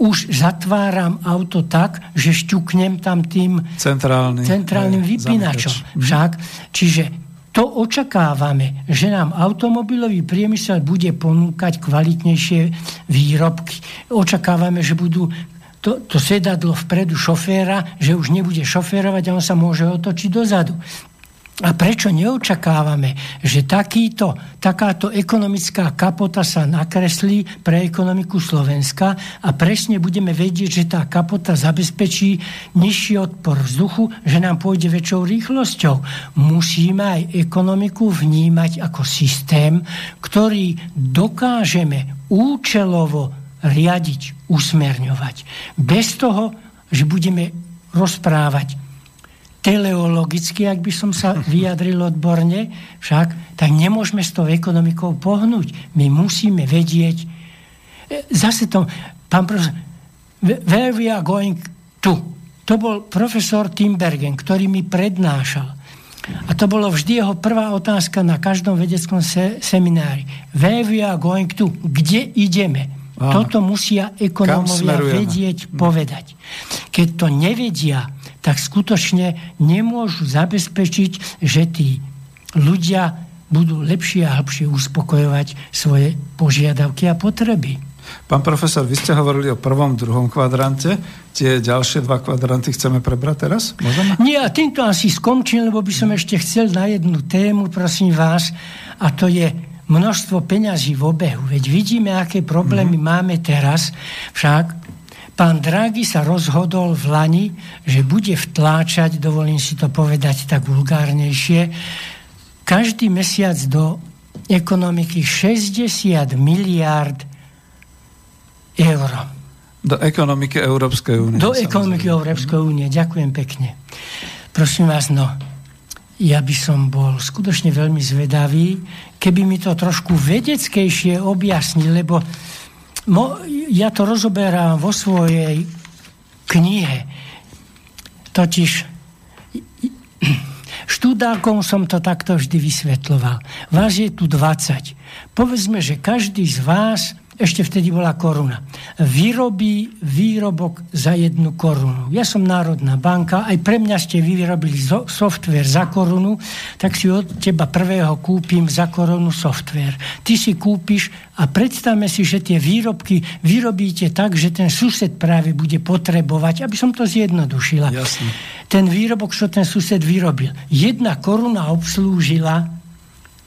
už zatváram auto tak, že šťuknem tam tým Centrálny, centrálnym vypínačom. zamykač. Však, čiže to očakávame, že nám automobilový priemysel bude ponúkať kvalitnejšie výrobky. Očakávame, že budú to, to sedadlo vpredu šoféra, že už nebude šoférovať a on sa môže otočiť dozadu. A prečo neočakávame, že takýto, takáto ekonomická kapota sa nakreslí pre ekonomiku Slovenska a presne budeme vedieť, že tá kapota zabezpečí nižší odpor vzduchu, že nám pôjde väčšou rýchlosťou. Musíme aj ekonomiku vnímať ako systém, ktorý dokážeme účelovo riadiť, usmerňovať. Bez toho, že budeme rozprávať teleologicky, ak by som sa vyjadril odborne, však, tak nemôžeme s tou ekonomikou pohnúť. My musíme vedieť, e, zase to, pán profesor, where we are going to. To bol profesor Timbergen, ktorý mi prednášal. A to bolo vždy jeho prvá otázka na každom vedeckom se- seminári. Where we are going to. Kde ideme? Aha. Toto musia ekonómovia vedieť, povedať. Keď to nevedia, tak skutočne nemôžu zabezpečiť, že tí ľudia budú lepšie a hlbšie uspokojovať svoje požiadavky a potreby. Pán profesor, vy ste hovorili o prvom, druhom kvadrante. Tie ďalšie dva kvadranty chceme prebrať teraz? Môžeme? Nie, a týmto asi skončím, lebo by som ešte chcel na jednu tému, prosím vás, a to je množstvo peňazí v obehu. Veď vidíme, aké problémy mm-hmm. máme teraz. Však Pán Draghi sa rozhodol v Lani, že bude vtláčať, dovolím si to povedať tak vulgárnejšie, každý mesiac do ekonomiky 60 miliárd eur. Do ekonomiky Európskej únie. Do ekonomiky Európskej únie, ďakujem pekne. Prosím vás, no, ja by som bol skutočne veľmi zvedavý, keby mi to trošku vedeckejšie objasnil, lebo Mo, ja to rozoberám vo svojej knihe. Totiž študákom som to takto vždy vysvetloval. Vás je tu 20. Povedzme, že každý z vás ešte vtedy bola koruna. Vyrobí výrobok za jednu korunu. Ja som Národná banka, aj pre mňa ste vyrobili software za korunu, tak si od teba prvého kúpim za korunu software. Ty si kúpiš a predstavme si, že tie výrobky vyrobíte tak, že ten sused práve bude potrebovať, aby som to zjednodušila. Jasne. Ten výrobok, čo ten sused vyrobil. Jedna koruna obslúžila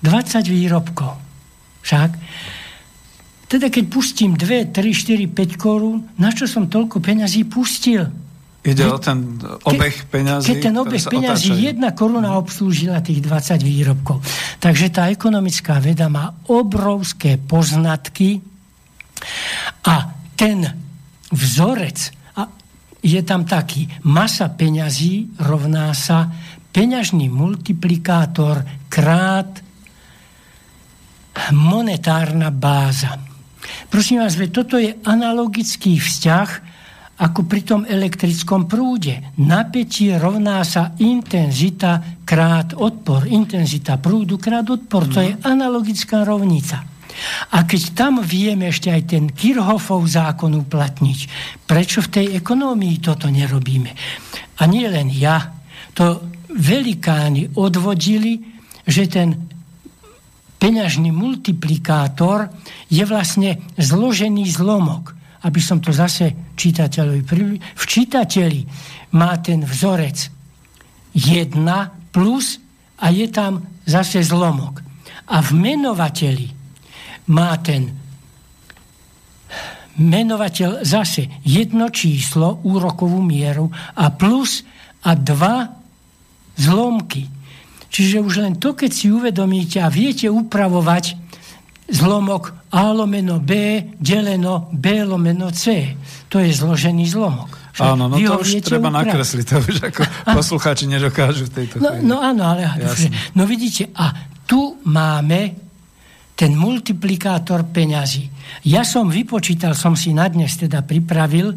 20 výrobkov. Však teda keď pustím 2, 3, 4, 5 korún, na čo som toľko peňazí pustil? Ide Ke, o ten obeh peňazí. Keď ten obeh peňazí, otáčajú. jedna koruna obslúžila tých 20 výrobkov. Takže tá ekonomická veda má obrovské poznatky a ten vzorec a je tam taký. Masa peňazí rovná sa peňažný multiplikátor krát monetárna báza. Prosím vás, toto je analogický vzťah ako pri tom elektrickom prúde. Napätie rovná sa intenzita krát odpor. Intenzita prúdu krát odpor. To je analogická rovnica. A keď tam vieme ešte aj ten Kirchhoffov zákon uplatniť, prečo v tej ekonómii toto nerobíme? A nie len ja. To velikáni odvodili, že ten peňažný multiplikátor je vlastne zložený zlomok. Aby som to zase čitateľovi prvý. V čítateli má ten vzorec 1 plus a je tam zase zlomok. A v menovateli má ten menovateľ zase jedno číslo, úrokovú mieru a plus a dva zlomky. Čiže už len to, keď si uvedomíte a viete upravovať zlomok A lomeno B deleno B lomeno C. To je zložený zlomok. Áno, no to už treba upraviť. nakresliť, to už ako a, poslucháči nedokážu v tejto no, chvíli. No áno, ale no vidíte, a tu máme ten multiplikátor peňazí. Ja som vypočítal, som si na dnes teda pripravil,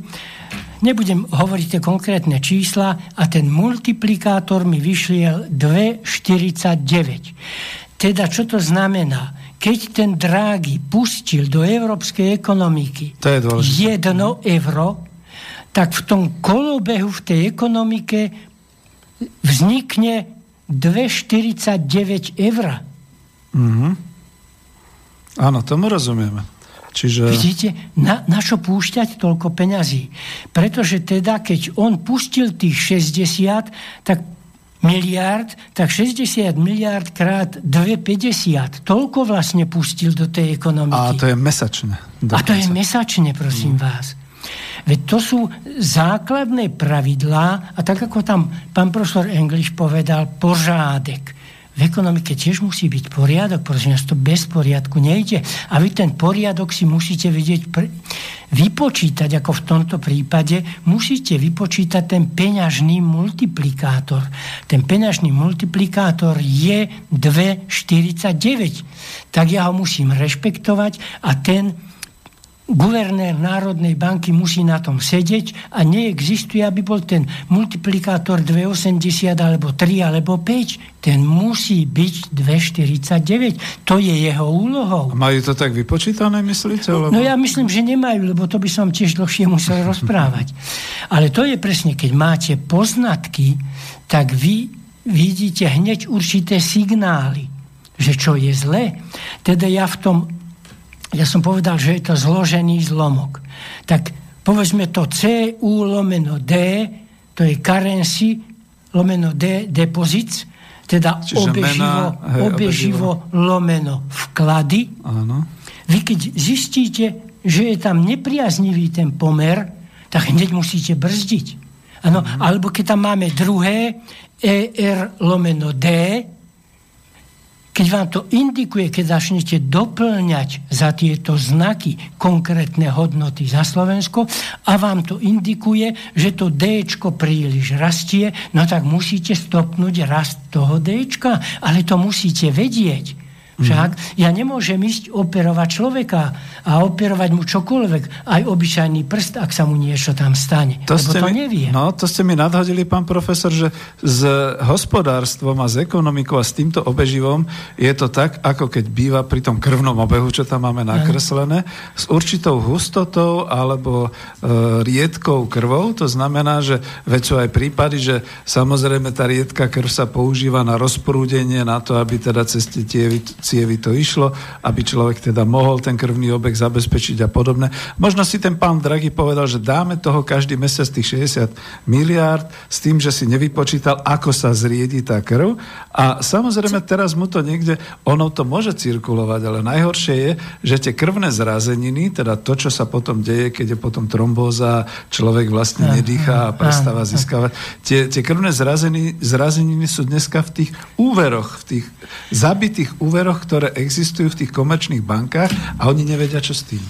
Nebudem hovoriť tie konkrétne čísla a ten multiplikátor mi vyšiel 2,49. Teda čo to znamená? Keď ten Draghi pustil do európskej ekonomiky to je jedno euro, tak v tom kolobehu v tej ekonomike vznikne 2,49 eur. Mm-hmm. Áno, tomu rozumieme. Čiže... Vidíte, na, na čo púšťať toľko peňazí? Pretože teda, keď on pustil tých 60, tak miliard, tak 60 miliard krát 2,50. Toľko vlastne pustil do tej ekonomiky. A to je mesačne. Dokonca. A to je mesačne, prosím mm. vás. Veď to sú základné pravidlá a tak ako tam pán profesor English povedal, pořádek v ekonomike tiež musí byť poriadok, vás, to bez poriadku nejde. A vy ten poriadok si musíte vedieť vypočítať, ako v tomto prípade, musíte vypočítať ten peňažný multiplikátor. Ten peňažný multiplikátor je 2,49. Tak ja ho musím rešpektovať a ten guvernér Národnej banky musí na tom sedieť a neexistuje, aby bol ten multiplikátor 2,80 alebo 3 alebo 5. Ten musí byť 2,49. To je jeho úlohou. A majú to tak vypočítané, myslíte? Lebo... No ja myslím, že nemajú, lebo to by som tiež dlhšie musel rozprávať. Ale to je presne, keď máte poznatky, tak vy vidíte hneď určité signály, že čo je zlé. Teda ja v tom ja som povedal, že je to zložený zlomok. Tak povedzme to CU lomeno D, to je currency lomeno D, deposits, teda obeživo, obeživo lomeno vklady. Áno. Vy keď zistíte, že je tam nepriaznivý ten pomer, tak hneď musíte brzdiť. Ano, mm. Alebo keď tam máme druhé ER lomeno D, keď vám to indikuje, keď začnete doplňať za tieto znaky konkrétne hodnoty za Slovensko a vám to indikuje, že to D príliš rastie, no tak musíte stopnúť rast toho D, ale to musíte vedieť. Však ja nemôžem ísť operovať človeka a operovať mu čokoľvek, aj obyčajný prst, ak sa mu niečo tam stane. To, lebo to mi, nevie. No, to ste mi nadhodili, pán profesor, že s hospodárstvom a s ekonomikou a s týmto obeživom je to tak, ako keď býva pri tom krvnom obehu, čo tam máme nakreslené, s určitou hustotou alebo e, riedkou krvou. To znamená, že veď sú aj prípady, že samozrejme tá riedka krv sa používa na rozprúdenie, na to, aby teda cez tie cievy to išlo, aby človek teda mohol ten krvný obeh zabezpečiť a podobne. Možno si ten pán Draghi povedal, že dáme toho každý mesiac tých 60 miliárd s tým, že si nevypočítal, ako sa zriedi tá krv. A samozrejme teraz mu to niekde, ono to môže cirkulovať, ale najhoršie je, že tie krvné zrazeniny, teda to, čo sa potom deje, keď je potom trombóza, človek vlastne nedýchá a prestáva získavať. Tie, tie krvné zrazeniny, zrazeniny sú dneska v tých úveroch, v tých zabitých úveroch, ktoré existujú v tých komerčných bankách a oni nevedia, čo s tým.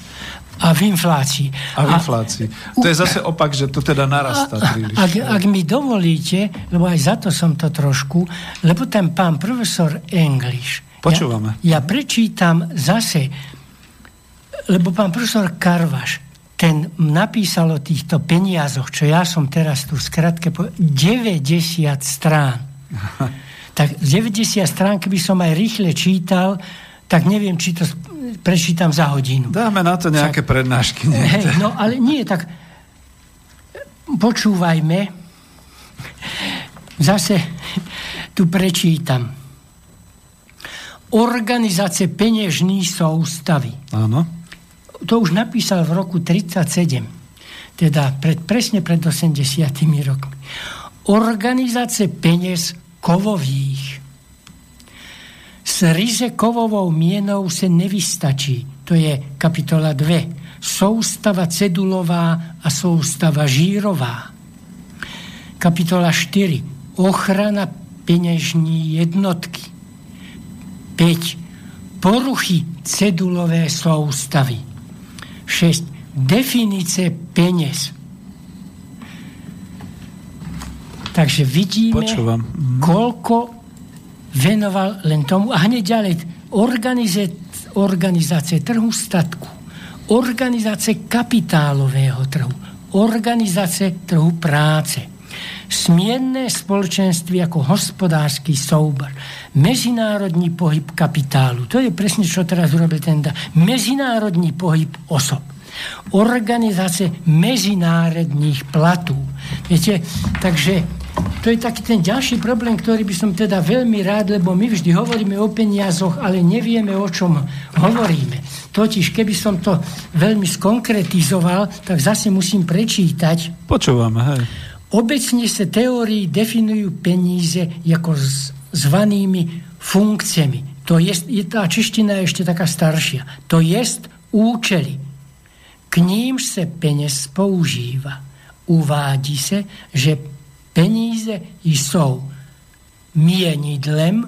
A v inflácii. A v inflácii. A, to je zase opak, že to teda narastá príliš. Ak, ak mi dovolíte, lebo aj za to som to trošku, lebo ten pán profesor English. Počúvame. Ja, ja prečítam zase, lebo pán profesor Karvaš, ten napísal o týchto peniazoch, čo ja som teraz tu skratke po 90 strán. tak z 90 strán, keby som aj rýchle čítal, tak neviem, či to prečítam za hodinu. Dáme na to nejaké tak, prednášky. Nie? Hej, no ale nie, tak počúvajme. Zase tu prečítam. Organizácie peniežní sústavy. Áno. To už napísal v roku 37, teda pred, presne pred 80 rokmi. Organizácie peniaz kovových. S ryze kovovou mienou se nevystačí. To je kapitola 2. Soustava cedulová a soustava žírová. Kapitola 4. Ochrana peněžní jednotky. 5. Poruchy cedulové soustavy. 6. Definice peněz. Takže vidíme, Počúvam. Mhm. koľko venoval len tomu. A hneď ďalej, organizácie, organizácie trhu statku, organizácie kapitálového trhu, organizácie trhu práce, smienné spoločenství ako hospodársky súbor, medzinárodní pohyb kapitálu. To je presne, čo teraz urobil ten da. Medzinárodní pohyb osob. Organizácie medzinárodných platú. Viete, takže to je taký ten ďalší problém, ktorý by som teda veľmi rád, lebo my vždy hovoríme o peniazoch, ale nevieme, o čom hovoríme. Totiž, keby som to veľmi skonkretizoval, tak zase musím prečítať. Počúvam, hej. Obecne sa teórii definujú peníze ako zvanými funkciami. To je, je tá čeština je ešte taká staršia. To je účely. K ním sa peniaz používa. Uvádí sa, že peníze sú mienidlem.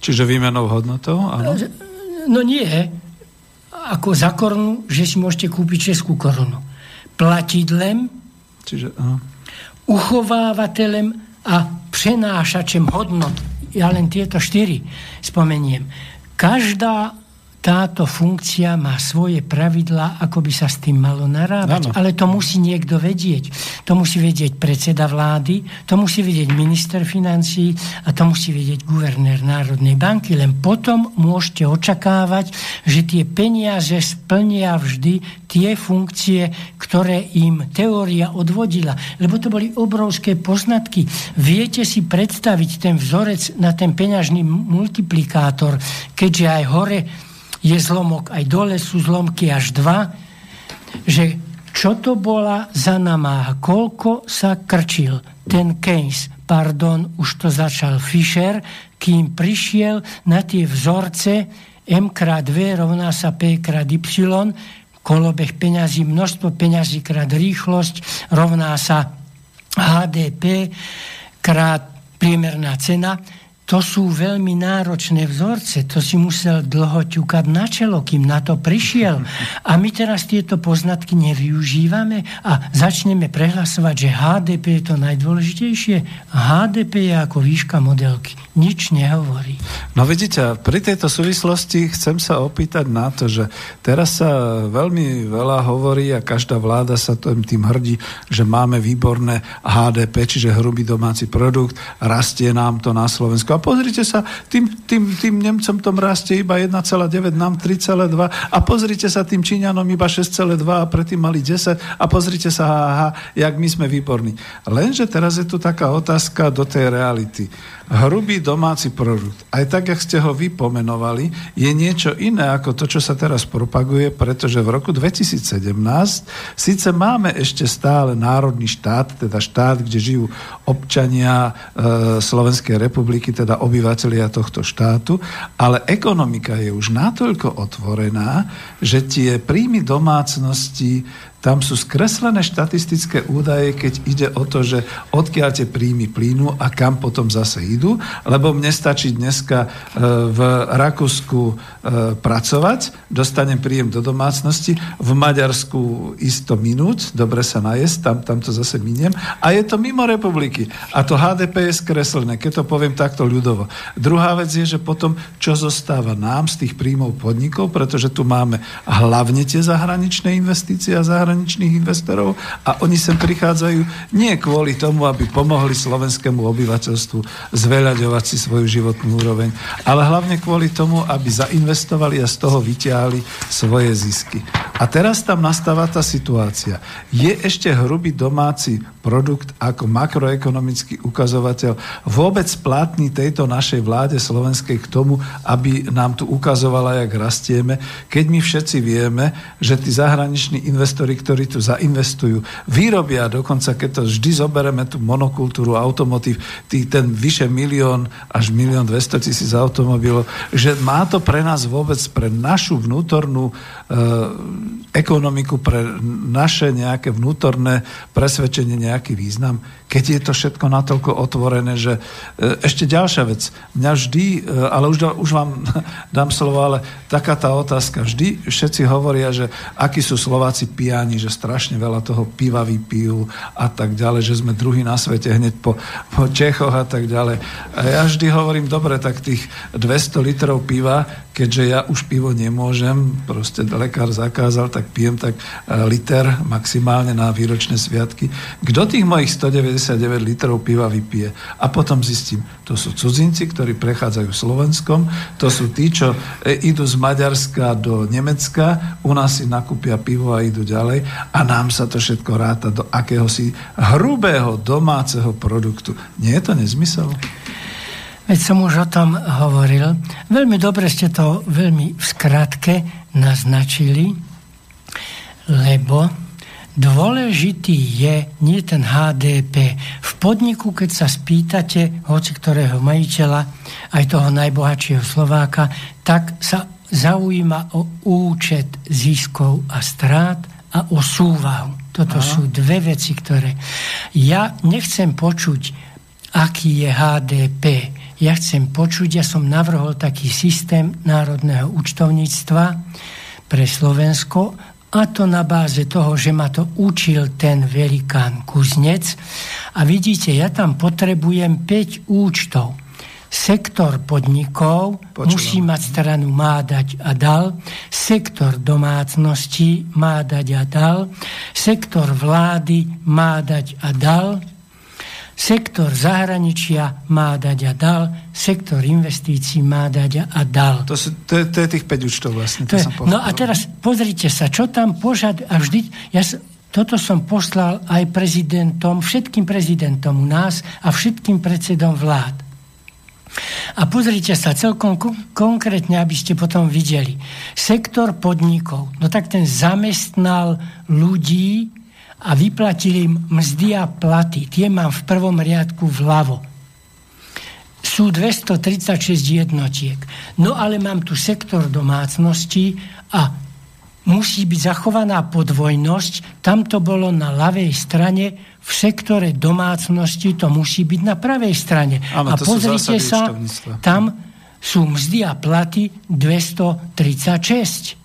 Čiže výmenou hodnotou? Áno? No nie. Ako za korunu, že si môžete kúpiť českú korunu. Platidlem. Čiže, aha uchovávateľem a přenášačem hodnot. Ja len tieto štyri spomeniem. Každá táto funkcia má svoje pravidlá, ako by sa s tým malo narábať. Ano. Ale to musí niekto vedieť. To musí vedieť predseda vlády, to musí vedieť minister financí a to musí vedieť guvernér Národnej banky. Len potom môžete očakávať, že tie peniaze splnia vždy tie funkcie, ktoré im teória odvodila. Lebo to boli obrovské poznatky. Viete si predstaviť ten vzorec na ten peňažný multiplikátor, keďže aj hore je zlomok, aj dole sú zlomky až dva, že čo to bola za namáha, koľko sa krčil ten Keynes, pardon, už to začal Fischer, kým prišiel na tie vzorce m krát v rovná sa p krát y, kolobeh peňazí, množstvo peňazí krát rýchlosť rovná sa HDP krát priemerná cena to sú veľmi náročné vzorce. To si musel dlho ťukať na čelo, kým na to prišiel. A my teraz tieto poznatky nevyužívame a začneme prehlasovať, že HDP je to najdôležitejšie. HDP je ako výška modelky. Nič nehovorí. No vidíte, pri tejto súvislosti chcem sa opýtať na to, že teraz sa veľmi veľa hovorí a každá vláda sa tým, hrdí, že máme výborné HDP, čiže hrubý domáci produkt, rastie nám to na Slovensku pozrite sa, tým, tým, tým Nemcom tom rastie iba 1,9, nám 3,2 a pozrite sa tým Číňanom iba 6,2 a predtým mali 10 a pozrite sa, aha, jak my sme výborní. Lenže teraz je tu taká otázka do tej reality hrubý domáci produkt, aj tak, jak ste ho vy pomenovali, je niečo iné ako to, čo sa teraz propaguje, pretože v roku 2017 síce máme ešte stále národný štát, teda štát, kde žijú občania e, Slovenskej republiky, teda obyvateľia tohto štátu, ale ekonomika je už natoľko otvorená, že tie príjmy domácnosti tam sú skreslené štatistické údaje, keď ide o to, že odkiaľ tie príjmy plínu a kam potom zase idú, lebo mne stačí dneska e, v Rakúsku e, pracovať, dostanem príjem do domácnosti, v Maďarsku isto minút, dobre sa najesť, tam, tam to zase miniem a je to mimo republiky. A to HDP je skreslené, keď to poviem takto ľudovo. Druhá vec je, že potom, čo zostáva nám z tých príjmov podnikov, pretože tu máme hlavne tie zahraničné investície a zahraničné zahraničných investorov a oni sem prichádzajú nie kvôli tomu, aby pomohli slovenskému obyvateľstvu zveľaďovať si svoju životnú úroveň, ale hlavne kvôli tomu, aby zainvestovali a z toho vyťahli svoje zisky. A teraz tam nastáva tá situácia. Je ešte hrubý domáci produkt ako makroekonomický ukazovateľ vôbec platný tejto našej vláde slovenskej k tomu, aby nám tu ukazovala, jak rastieme, keď my všetci vieme, že tí zahraniční investori, ktorí tu zainvestujú, vyrobia dokonca, keď to vždy zobereme tú monokultúru, automotív, tý, ten vyše milión až milión 200 tisíc automobilov, že má to pre nás vôbec, pre našu vnútornú e, ekonomiku, pre naše nejaké vnútorné presvedčenie nejaký význam keď je to všetko natoľko otvorené, že e, ešte ďalšia vec. Mňa vždy, e, ale už, už vám dám slovo, ale taká tá otázka. Vždy všetci hovoria, že akí sú Slováci pijani, že strašne veľa toho piva vypijú a tak ďalej, že sme druhý na svete hneď po, po Čechoch a tak ďalej. A ja vždy hovorím, dobre, tak tých 200 litrov piva, keďže ja už pivo nemôžem, proste lekár zakázal, tak pijem tak e, liter maximálne na výročné sviatky. Kto tých mojich 190 99 litrov piva vypije. A potom zistím, to sú cudzinci, ktorí prechádzajú Slovenskom, to sú tí, čo e, idú z Maďarska do Nemecka, u nás si nakúpia pivo a idú ďalej a nám sa to všetko ráta do akéhosi hrubého domáceho produktu. Nie je to nezmysel? Veď som už o tom hovoril. Veľmi dobre ste to veľmi v skratke naznačili, lebo Dôležitý je nie ten HDP. V podniku, keď sa spýtate hoci ktorého majiteľa, aj toho najbohatšieho Slováka, tak sa zaujíma o účet ziskov a strát a o súvahu. Toto Aha. sú dve veci, ktoré... Ja nechcem počuť, aký je HDP. Ja chcem počuť, ja som navrhol taký systém národného účtovníctva pre Slovensko, a to na báze toho, že ma to učil ten velikán kuznec. A vidíte, ja tam potrebujem 5 účtov. Sektor podnikov Počúvam. musí mať stranu má dať a dal, sektor domácnosti má dať a dal, sektor vlády má dať a dal, sektor zahraničia má dať a dal, sektor investícií má dať a dal. To, sú, to, je, to je tých 5 účtov vlastne. To, to je, no a teraz pozrite sa, čo tam požad... A vždy, ja, toto som poslal aj prezidentom, všetkým prezidentom u nás a všetkým predsedom vlád. A pozrite sa celkom konkrétne, aby ste potom videli. Sektor podnikov, no tak ten zamestnal ľudí, a vyplatili im mzdy a platy. Tie mám v prvom riadku vľavo. Sú 236 jednotiek. No ale mám tu sektor domácnosti a musí byť zachovaná podvojnosť. Tam to bolo na ľavej strane, v sektore domácnosti to musí byť na pravej strane. Áno, a pozrite sa, tam sú mzdy a platy 236.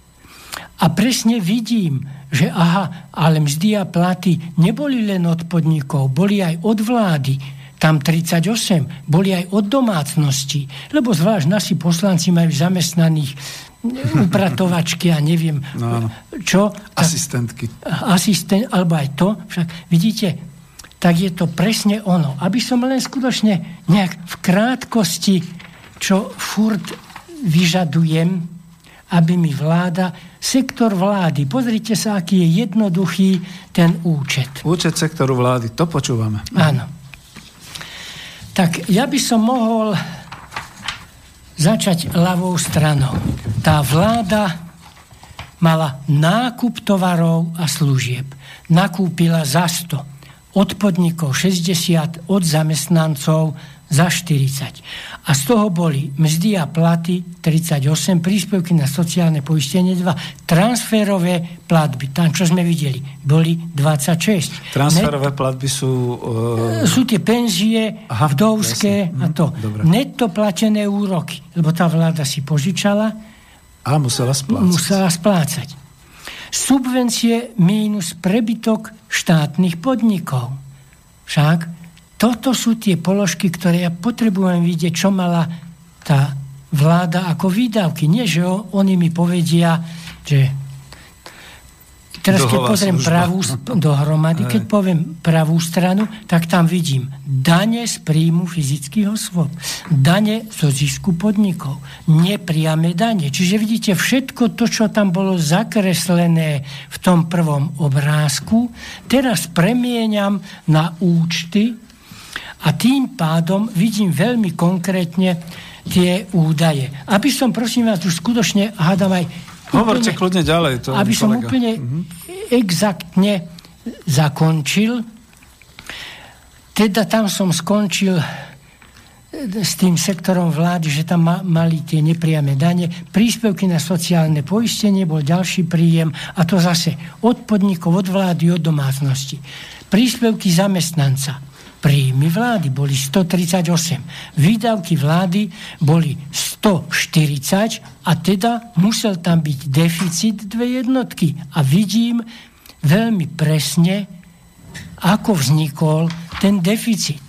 A presne vidím, že aha, ale mzdy a platy neboli len od podnikov, boli aj od vlády. Tam 38, boli aj od domácnosti. Lebo zvlášť naši poslanci majú zamestnaných upratovačky a neviem no, čo. Asistentky. Asistent, alebo aj to. Však vidíte, tak je to presne ono. Aby som len skutočne nejak v krátkosti, čo furt vyžadujem, aby mi vláda Sektor vlády. Pozrite sa, aký je jednoduchý ten účet. Účet sektoru vlády, to počúvame. Áno. Tak ja by som mohol začať ľavou stranou. Tá vláda mala nákup tovarov a služieb. Nakúpila za 100. Od podnikov 60, od zamestnancov za 40. A z toho boli mzdy a platy 38, príspevky na sociálne poistenie 2, transferové platby, tam čo sme videli, boli 26. Transferové Net, platby sú... Uh... Sú tie penzie, Aha, vdovské jasne. a to. Mhm, dobre. Netto platené úroky, lebo tá vláda si požičala a musela splácať. Musela splácať. Subvencie mínus prebytok štátnych podnikov. Však toto sú tie položky, ktoré ja potrebujem vidieť, čo mala tá vláda ako výdavky. Nie, že oni mi povedia, že teraz keď pozriem služba. pravú dohromady, keď poviem pravú stranu, tak tam vidím dane z príjmu fyzických osôb, dane zo zisku podnikov, nepriame dane. Čiže vidíte, všetko to, čo tam bolo zakreslené v tom prvom obrázku, teraz premieňam na účty a tým pádom vidím veľmi konkrétne tie údaje. Aby som, prosím vás, už skutočne hádam aj... Hovorte úplne, kľudne ďalej. To aby som kolega. úplne uh-huh. exaktne zakončil. Teda tam som skončil s tým sektorom vlády, že tam mali tie nepriame dane. Príspevky na sociálne poistenie bol ďalší príjem a to zase od podnikov, od vlády, od domácnosti. Príspevky zamestnanca príjmy vlády boli 138, výdavky vlády boli 140 a teda musel tam byť deficit dve jednotky. A vidím veľmi presne, ako vznikol ten deficit.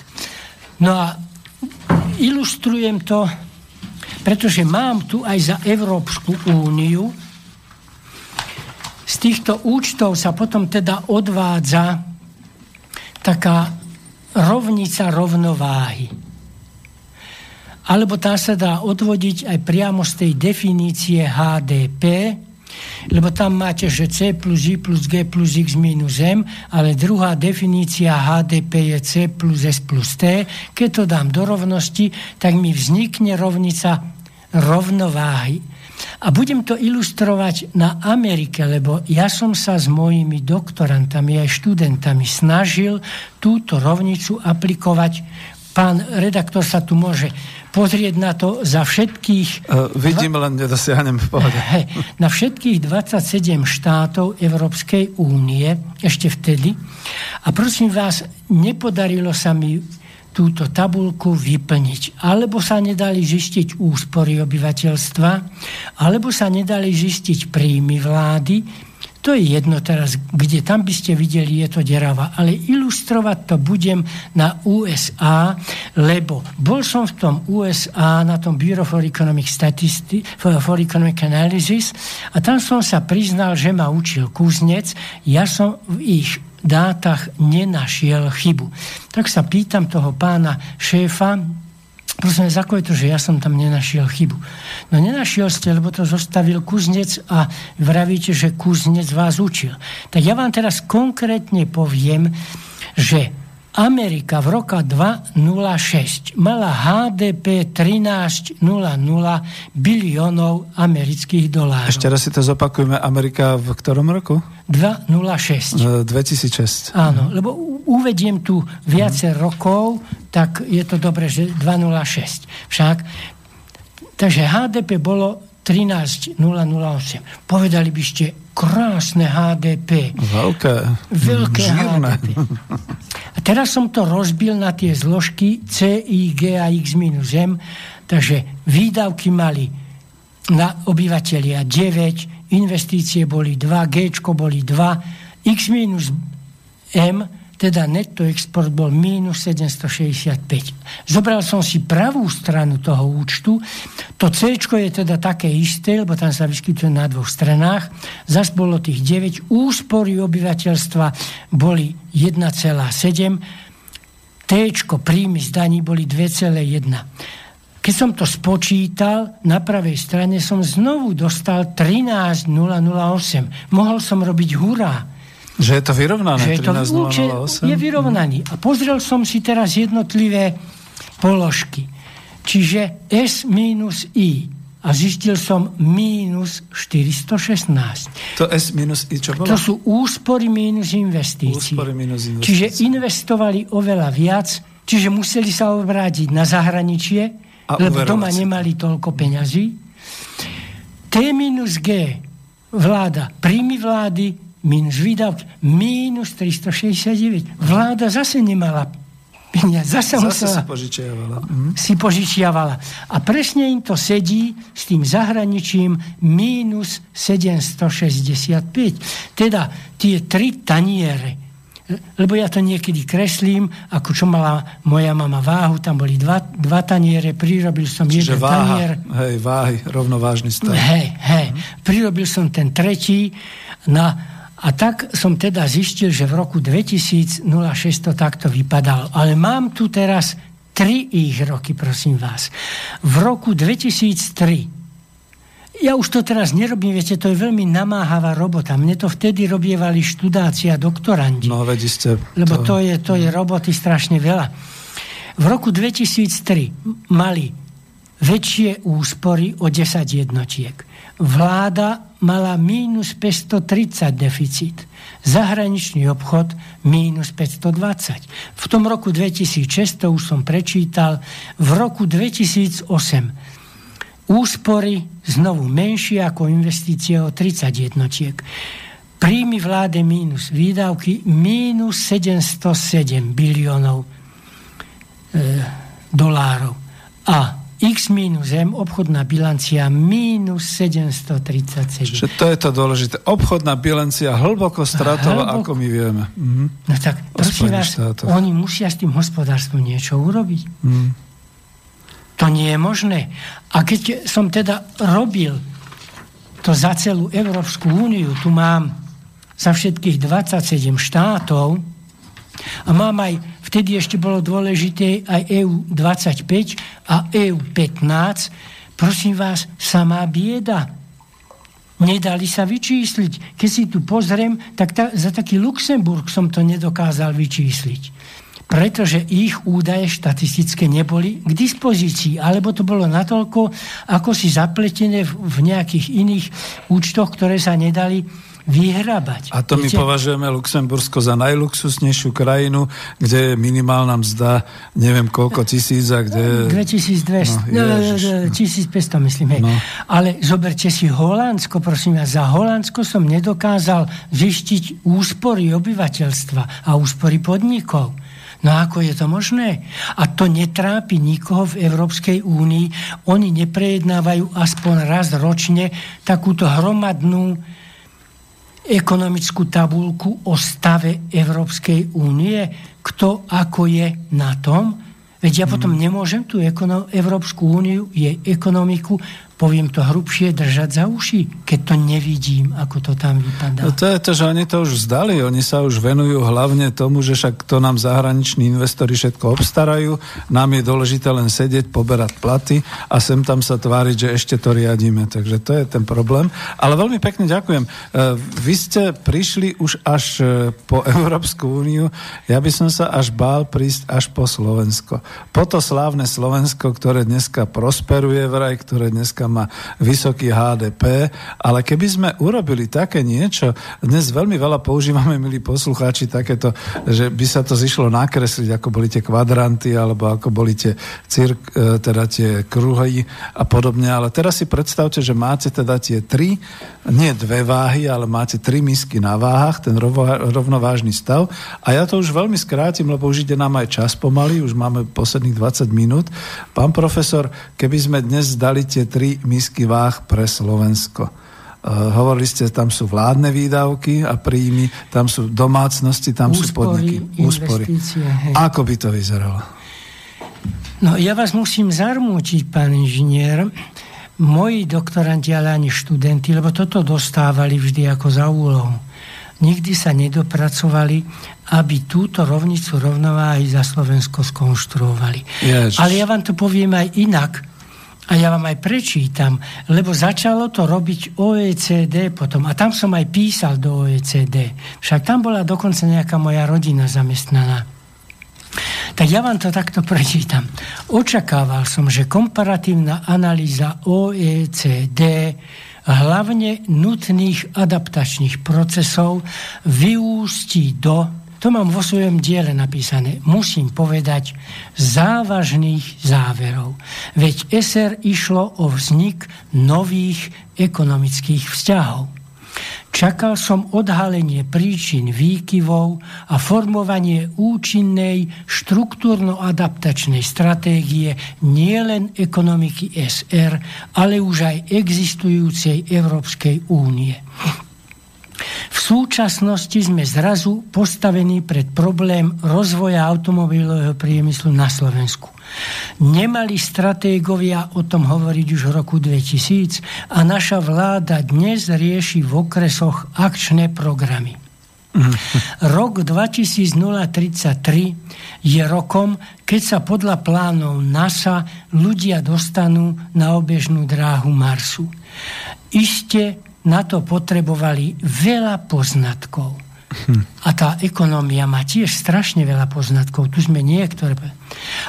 No a ilustrujem to, pretože mám tu aj za Európsku úniu, z týchto účtov sa potom teda odvádza taká rovnica rovnováhy. Alebo tá sa dá odvodiť aj priamo z tej definície HDP, lebo tam máte, že C plus I plus G plus X minus M, ale druhá definícia HDP je C plus S plus T. Keď to dám do rovnosti, tak mi vznikne rovnica rovnováhy. A budem to ilustrovať na Amerike, lebo ja som sa s mojimi doktorantami aj študentami snažil túto rovnicu aplikovať. Pán redaktor sa tu môže pozrieť na to za všetkých... Uh, vidím, dva... len nedosiahnem v pohode. Na všetkých 27 štátov Európskej únie, ešte vtedy. A prosím vás, nepodarilo sa mi túto tabulku vyplniť. Alebo sa nedali zistiť úspory obyvateľstva, alebo sa nedali zistiť príjmy vlády. To je jedno teraz, kde tam by ste videli, je to derava. Ale ilustrovať to budem na USA, lebo bol som v tom USA na tom Bureau for Economic, Statisti- for Economic Analysis a tam som sa priznal, že ma učil kuznec. Ja som v ich dátach nenašiel chybu. Tak sa pýtam toho pána šéfa, prosím, ako je to, že ja som tam nenašiel chybu. No nenašiel ste, lebo to zostavil kuznec a vravíte, že kuznec vás učil. Tak ja vám teraz konkrétne poviem, že Amerika v roka 2006 mala HDP 13,00 biliónov amerických dolárov. Ešte raz si to zopakujeme. Amerika v ktorom roku? 2006. 2006. Áno, lebo uvediem tu viacej hmm. rokov, tak je to dobre, že 2006. Však, takže HDP bolo 13,008. Povedali by ste, krásne HDP. Veľké. Veľké Žírne. HDP. A teraz som to rozbil na tie zložky C, I, G a X minus M, takže výdavky mali na obyvateľia 9, investície boli 2, G boli 2, X minus M teda netto export bol mínus 765. Zobral som si pravú stranu toho účtu, to C je teda také isté, lebo tam sa vyskytuje na dvoch stranách, zas bolo tých 9, úspory obyvateľstva boli 1,7, T, príjmy z daní boli 2,1. Keď som to spočítal, na pravej strane som znovu dostal 13,008. Mohol som robiť hurá že je to vyrovnané, že je, to, 13, je vyrovnaný. A pozrel som si teraz jednotlivé položky. Čiže S minus I. A zistil som mínus 416. To S minus I čo bolo? To sú úspory minus investícií. Úspory minus investícií. Čiže investovali oveľa viac, čiže museli sa obrátiť na zahraničie, a lebo doma nemali toľko peňazí. T minus G vláda, príjmy vlády minus výdavky, minus 369. Vláda zase nemala peniaze. Zase, zase musela, si požičiavala. Mhm. Si požičiavala. A presne im to sedí s tým zahraničím minus 765. Teda tie tri taniere, lebo ja to niekedy kreslím, ako čo mala moja mama váhu, tam boli dva, dva taniere, prirobil som Čiže jeden váha, tanier. Hej, váhy, rovnovážny stav. Hej, hej, prirobil som ten tretí na a tak som teda zistil, že v roku 2006 to takto vypadalo. Ale mám tu teraz tri ich roky, prosím vás. V roku 2003 ja už to teraz nerobím, viete, to je veľmi namáhavá robota. Mne to vtedy robievali študáci a doktorandi. No, ste... Lebo to je, to je roboty strašne veľa. V roku 2003 mali väčšie úspory o 10 jednotiek. Vláda mala mínus 530 deficit. Zahraničný obchod mínus 520. V tom roku 2006, to už som prečítal, v roku 2008 úspory znovu menšie ako investície o 30 jednotiek. Príjmy vláde mínus výdavky mínus 707 biliónov e, dolárov. A X minus M, obchodná bilancia minus 737. Čiže to je to dôležité. Obchodná bilancia hlboko stratová, hlboko... ako my vieme. Mhm. No tak, prosím vás, štátoch. oni musia s tým hospodárstvom niečo urobiť. Mhm. To nie je možné. A keď som teda robil to za celú Európsku úniu, tu mám za všetkých 27 štátov a mám aj Vtedy ešte bolo dôležité aj EU 25 a EU 15. Prosím vás, samá bieda. Nedali sa vyčísliť. Keď si tu pozriem, tak ta, za taký Luxemburg som to nedokázal vyčísliť. pretože ich údaje štatistické neboli k dispozícii, alebo to bolo natoľko ako si zapletené v nejakých iných účtoch, ktoré sa nedali vyhrabať. A to Viete? my považujeme Luxembursko za najluxusnejšiu krajinu, kde je minimálna mzda, neviem koľko tisíc a kde... 2200, no, 1500 myslím, hej. No. Ale zoberte si Holandsko, prosím ja, za Holandsko som nedokázal zistiť úspory obyvateľstva a úspory podnikov. No ako je to možné? A to netrápi nikoho v Európskej únii. Oni neprejednávajú aspoň raz ročne takúto hromadnú ekonomickú tabulku o stave Európskej únie, kto ako je na tom. Veď ja potom mhm. nemôžem tú Európsku úniu, jej ekonomiku poviem to hrubšie, držať za uši, keď to nevidím, ako to tam vypadá. No to je to, že oni to už zdali, oni sa už venujú hlavne tomu, že však to nám zahraniční investori všetko obstarajú, nám je dôležité len sedieť, poberať platy a sem tam sa tváriť, že ešte to riadíme. Takže to je ten problém. Ale veľmi pekne ďakujem. E, vy ste prišli už až e, po Európsku úniu, ja by som sa až bál prísť až po Slovensko. Po to slávne Slovensko, ktoré dneska prosperuje vraj, ktoré dneska má vysoký HDP, ale keby sme urobili také niečo, dnes veľmi veľa používame, milí poslucháči, takéto, že by sa to zišlo nakresliť, ako boli tie kvadranty, alebo ako boli tie cirk, e, teda tie kruhy a podobne, ale teraz si predstavte, že máte teda tie tri, nie dve váhy, ale máte tri misky na váhach, ten rovnovážny stav a ja to už veľmi skrátim, lebo už ide nám aj čas pomaly, už máme posledných 20 minút. Pán profesor, keby sme dnes dali tie tri misky váh pre Slovensko. Uh, hovorili ste, tam sú vládne výdavky a príjmy, tam sú domácnosti, tam Úspory, sú podniky. Úspory. Hej. Ako by to vyzeralo? No ja vás musím zarmútiť, pán inžinier. Moji doktoranti, ale ani študenti, lebo toto dostávali vždy ako za úlohu. Nikdy sa nedopracovali, aby túto rovnicu rovnováhy za Slovensko skonštruovali. Jež. Ale ja vám to poviem aj inak a ja vám aj prečítam, lebo začalo to robiť OECD potom. A tam som aj písal do OECD. Však tam bola dokonca nejaká moja rodina zamestnaná. Tak ja vám to takto prečítam. Očakával som, že komparatívna analýza OECD hlavne nutných adaptačných procesov vyústí do to mám vo svojom diele napísané, musím povedať, závažných záverov. Veď SR išlo o vznik nových ekonomických vzťahov. Čakal som odhalenie príčin výkyvov a formovanie účinnej štruktúrno-adaptačnej stratégie nielen ekonomiky SR, ale už aj existujúcej Európskej únie. V súčasnosti sme zrazu postavení pred problém rozvoja automobilového priemyslu na Slovensku. Nemali stratégovia o tom hovoriť už v roku 2000 a naša vláda dnes rieši v okresoch akčné programy. Rok 2033 je rokom, keď sa podľa plánov NASA ľudia dostanú na obežnú dráhu Marsu. Iste na to potrebovali veľa poznatkov. Hm. A tá ekonomia má tiež strašne veľa poznatkov. Tu sme niektoré.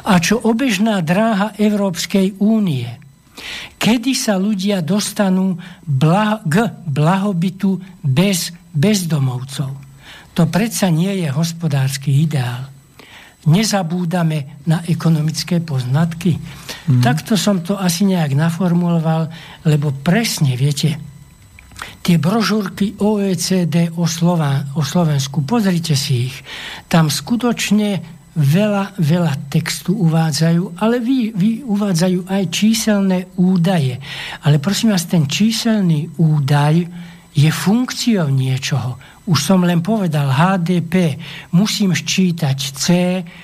A čo obežná dráha Európskej únie? Kedy sa ľudia dostanú bla- k blahobytu bez bezdomovcov? To predsa nie je hospodársky ideál. Nezabúdame na ekonomické poznatky. Mm. Takto som to asi nejak naformuloval, lebo presne, viete, tie brožúrky OECD o, Slová, o Slovensku, pozrite si ich. Tam skutočne veľa, veľa textu uvádzajú, ale vy, vy uvádzajú aj číselné údaje. Ale prosím vás, ten číselný údaj je funkciou niečoho. Už som len povedal HDP, musím ščítať C,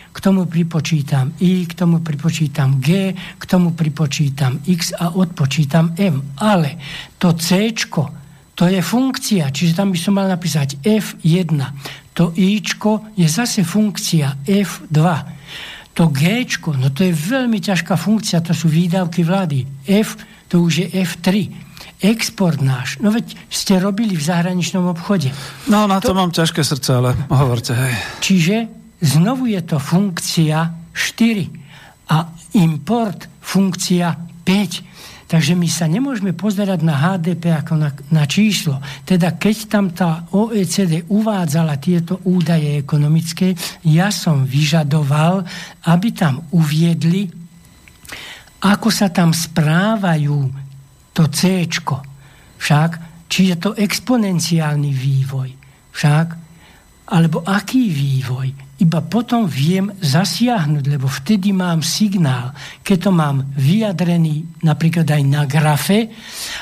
k tomu pripočítam I, k tomu pripočítam G, k tomu pripočítam X a odpočítam M. Ale to C, to je funkcia, čiže tam by som mal napísať F1. To Ičko je zase funkcia F2. To G, no to je veľmi ťažká funkcia, to sú výdavky vlády. F, to už je F3 export náš. No veď ste robili v zahraničnom obchode. No na to, to mám ťažké srdce, ale hovorte, hej. Čiže znovu je to funkcia 4 a import funkcia 5. Takže my sa nemôžeme pozerať na HDP ako na, na číslo. Teda keď tam tá OECD uvádzala tieto údaje ekonomické, ja som vyžadoval, aby tam uviedli, ako sa tam správajú to C. Však, či je to exponenciálny vývoj. Však, alebo aký vývoj iba potom viem zasiahnuť, lebo vtedy mám signál. Keď to mám vyjadrený napríklad aj na grafe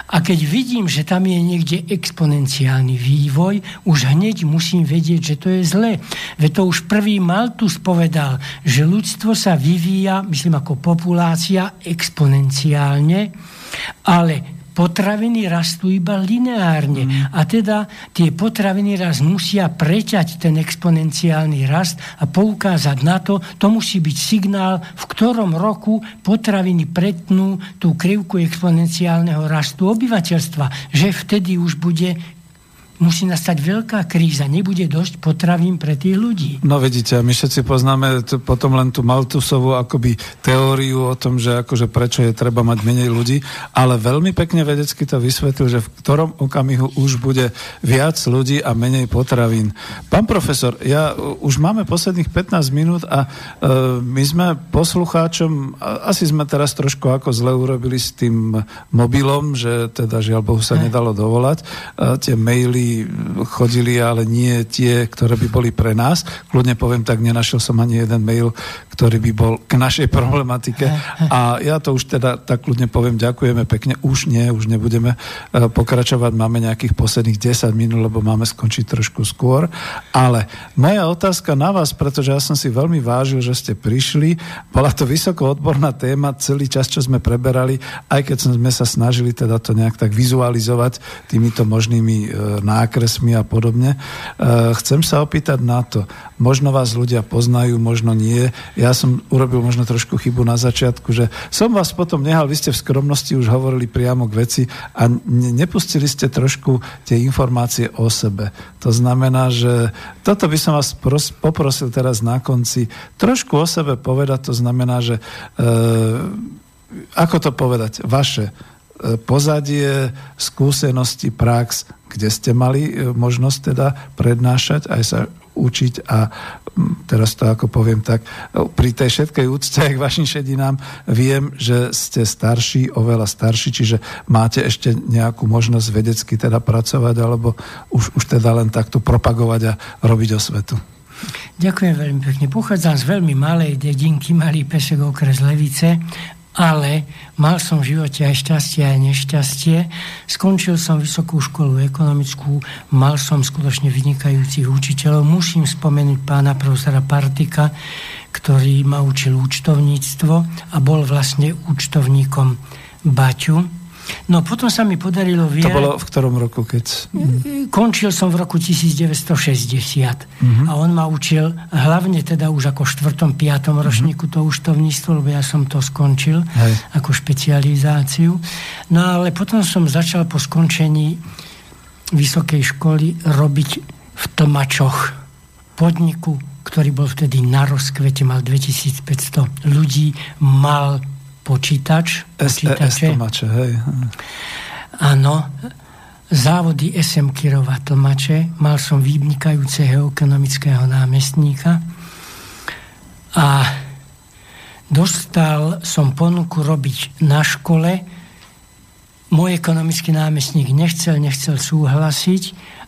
a keď vidím, že tam je niekde exponenciálny vývoj, už hneď musím vedieť, že to je zlé. Veď to už prvý Maltus povedal, že ľudstvo sa vyvíja, myslím ako populácia, exponenciálne, ale potraviny rastú iba lineárne. Mm. A teda tie potraviny raz musia preťať ten exponenciálny rast a poukázať na to, to musí byť signál, v ktorom roku potraviny pretnú tú krivku exponenciálneho rastu obyvateľstva, že vtedy už bude musí nastať veľká kríza, nebude dosť potravín pre tých ľudí. No vidíte, my všetci poznáme t- potom len tú Maltusovú akoby teóriu o tom, že akože prečo je treba mať menej ľudí, ale veľmi pekne vedecky to vysvetlil, že v ktorom okamihu už bude viac ľudí a menej potravín. Pán profesor, ja už máme posledných 15 minút a e, my sme poslucháčom, asi sme teraz trošku ako zle urobili s tým mobilom, že teda žiaľ Bohu sa nedalo dovolať. E, tie maily chodili, ale nie tie, ktoré by boli pre nás. Kľudne poviem tak, nenašiel som ani jeden mail, ktorý by bol k našej problematike. A ja to už teda tak kľudne poviem, ďakujeme pekne. Už nie, už nebudeme e, pokračovať. Máme nejakých posledných 10 minút, lebo máme skončiť trošku skôr. Ale moja otázka na vás, pretože ja som si veľmi vážil, že ste prišli. Bola to vysoko odborná téma celý čas, čo sme preberali, aj keď sme sa snažili teda to nejak tak vizualizovať týmito možnými e, nákresmi a podobne. E, chcem sa opýtať na to, možno vás ľudia poznajú, možno nie. Ja som urobil možno trošku chybu na začiatku, že som vás potom nehal, vy ste v skromnosti už hovorili priamo k veci a nepustili ste trošku tie informácie o sebe. To znamená, že toto by som vás pros- poprosil teraz na konci trošku o sebe povedať, to znamená, že e, ako to povedať, vaše e, pozadie, skúsenosti, prax, kde ste mali e, možnosť teda prednášať, aj sa učiť a teraz to ako poviem tak, pri tej všetkej úcte k vašim šedinám viem, že ste starší, oveľa starší, čiže máte ešte nejakú možnosť vedecky teda pracovať, alebo už, už teda len takto propagovať a robiť osvetu. Ďakujem veľmi pekne. Pochádzam z veľmi malej dedinky, malý pesek okres Levice ale mal som v živote aj šťastie, aj nešťastie. Skončil som vysokú školu ekonomickú, mal som skutočne vynikajúcich učiteľov. Musím spomenúť pána profesora Partika, ktorý ma učil účtovníctvo a bol vlastne účtovníkom Baťu No potom sa mi podarilo... Vier... To bolo v ktorom roku, keď... Končil som v roku 1960 uh-huh. a on ma učil hlavne teda už ako štvrtom, piatom uh-huh. ročníku to účtovníctvo, lebo ja som to skončil Hej. ako špecializáciu. No ale potom som začal po skončení vysokej školy robiť v Tlmačoch podniku, ktorý bol vtedy na rozkvete, mal 2500 ľudí, mal počítač. počítače. tlmače, hej. Áno, závody SM Kirova tlmače. Mal som vynikajúceho ekonomického námestníka a dostal som ponuku robiť na škole. Môj ekonomický námestník nechcel, nechcel súhlasiť,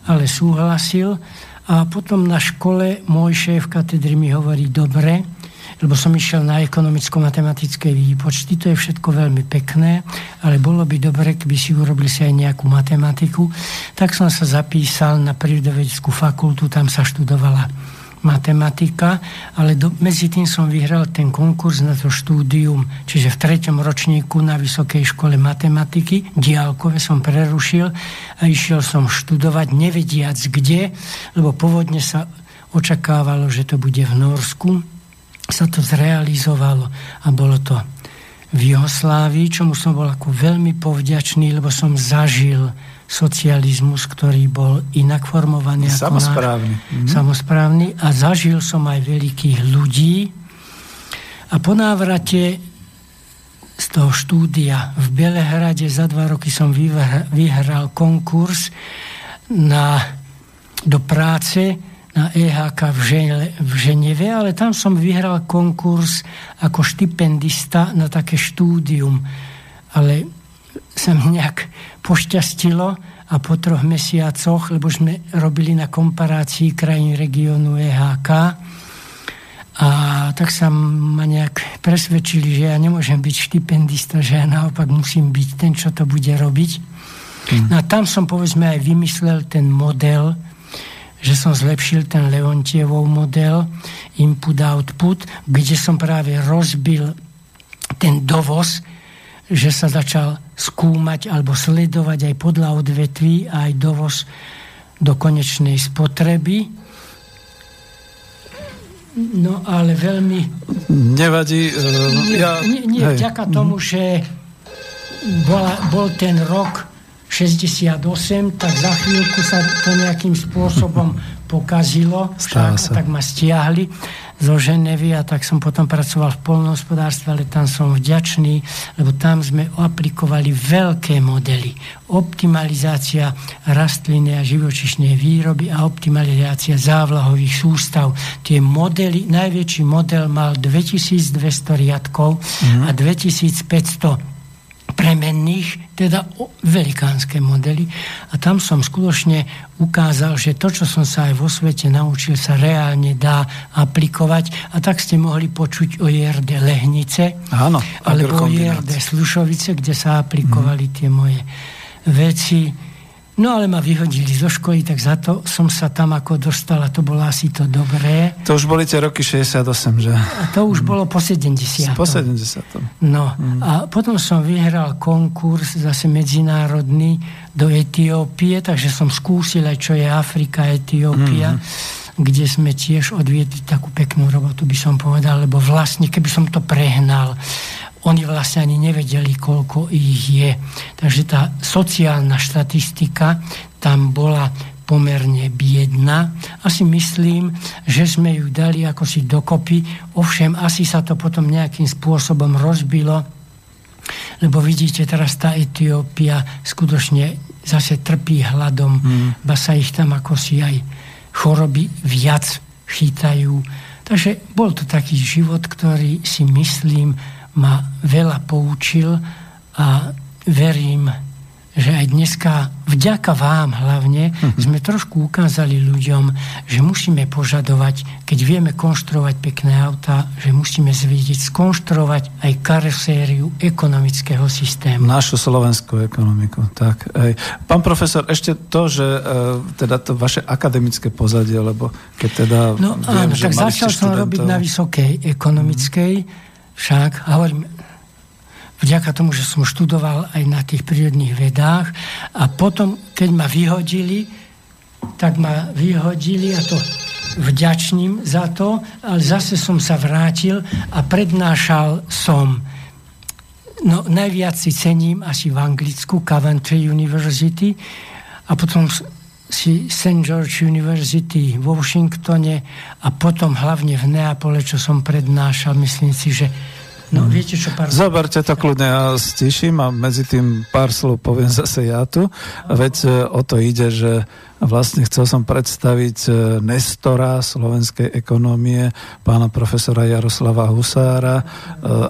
ale súhlasil. A potom na škole môj šéf katedry mi hovorí, dobre, lebo som išiel na ekonomicko-matematické výpočty, to je všetko veľmi pekné, ale bolo by dobre, keby si urobili si aj nejakú matematiku. Tak som sa zapísal na prírodovedeckú fakultu, tam sa študovala matematika, ale do, medzi tým som vyhral ten konkurs na to štúdium, čiže v treťom ročníku na Vysokej škole matematiky, diálkové som prerušil a išiel som študovať, nevediac kde, lebo pôvodne sa očakávalo, že to bude v Norsku, sa to zrealizovalo a bolo to v Juhoslávii, čomu som bol ako veľmi povďačný, lebo som zažil socializmus, ktorý bol inak formovaný. Samozprávny. Ako mhm. Samozprávny a zažil som aj veľkých ľudí. A po návrate z toho štúdia v Belehrade za dva roky som vyhral konkurs na, do práce na EHK v, Žene, v Ženeve, ale tam som vyhral konkurs ako štipendista na také štúdium. Ale sa mi nejak pošťastilo a po troch mesiacoch, lebo sme robili na komparácii krajín regiónu EHK, a tak sa ma nejak presvedčili, že ja nemôžem byť štipendista, že ja naopak musím byť ten, čo to bude robiť. Mm. No a tam som povedzme aj vymyslel ten model, že som zlepšil ten Leontievov model input-output, kde som práve rozbil ten dovoz, že sa začal skúmať alebo sledovať aj podľa odvetví aj dovoz do konečnej spotreby No ale veľmi... Nevadí. Uh, ja... Nie, nie vďaka tomu, že bola, bol ten rok 68, tak za chvíľku sa to nejakým spôsobom pokazilo, však, tak ma stiahli zo Ženevy a tak som potom pracoval v polnohospodárstve, ale tam som vďačný, lebo tam sme aplikovali veľké modely. Optimalizácia rastliny a živočišnej výroby a optimalizácia závlahových sústav. Tie modely, najväčší model mal 2200 riadkov mm-hmm. a 2500 premenných, teda velikánske modely. A tam som skutočne ukázal, že to, čo som sa aj vo svete naučil, sa reálne dá aplikovať. A tak ste mohli počuť o JRD Lehnice, Áno, alebo o JRD Slušovice, kde sa aplikovali mm. tie moje veci No ale ma vyhodili zo školy, tak za to som sa tam ako dostal a to bolo asi to dobré. To už boli tie roky 68, že? A to už mm. bolo po 70. Po 70. No mm. a potom som vyhral konkurs zase medzinárodný do Etiópie, takže som skúsil aj čo je Afrika, Etiópia. Mm kde sme tiež odviedli takú peknú robotu, by som povedal, lebo vlastne, keby som to prehnal, oni vlastne ani nevedeli, koľko ich je. Takže tá sociálna štatistika tam bola pomerne biedna. Asi myslím, že sme ju dali ako si dokopy, ovšem asi sa to potom nejakým spôsobom rozbilo, lebo vidíte, teraz tá Etiópia skutočne zase trpí hladom, mm. ba sa ich tam ako si aj choroby viac chytajú. Takže bol to taký život, ktorý si myslím, ma veľa poučil a verím, že aj dneska, vďaka vám hlavne, mm-hmm. sme trošku ukázali ľuďom, že musíme požadovať, keď vieme konštruovať pekné auta, že musíme zvedieť skonštruovať aj karosériu ekonomického systému. Našu slovenskú ekonomiku, tak. Ej. Pán profesor, ešte to, že e, teda to vaše akademické pozadie, lebo keď teda... No viem, áno, tak začal som robiť na vysokej ekonomickej, mm však, hovorím, vďaka tomu, že som študoval aj na tých prírodných vedách a potom, keď ma vyhodili, tak ma vyhodili a to vďačním za to, ale zase som sa vrátil a prednášal som. No najviac si cením asi v Anglicku Coventry University a potom si St. George University vo Washingtone a potom hlavne v Neapole, čo som prednášal, myslím si, že No, viete čo, pár... Zoberte to kľudne, ja stiším a medzi tým pár slov poviem zase ja tu. Veď e, o to ide, že vlastne chcel som predstaviť e, Nestora slovenskej ekonomie, pána profesora Jaroslava Husára. E,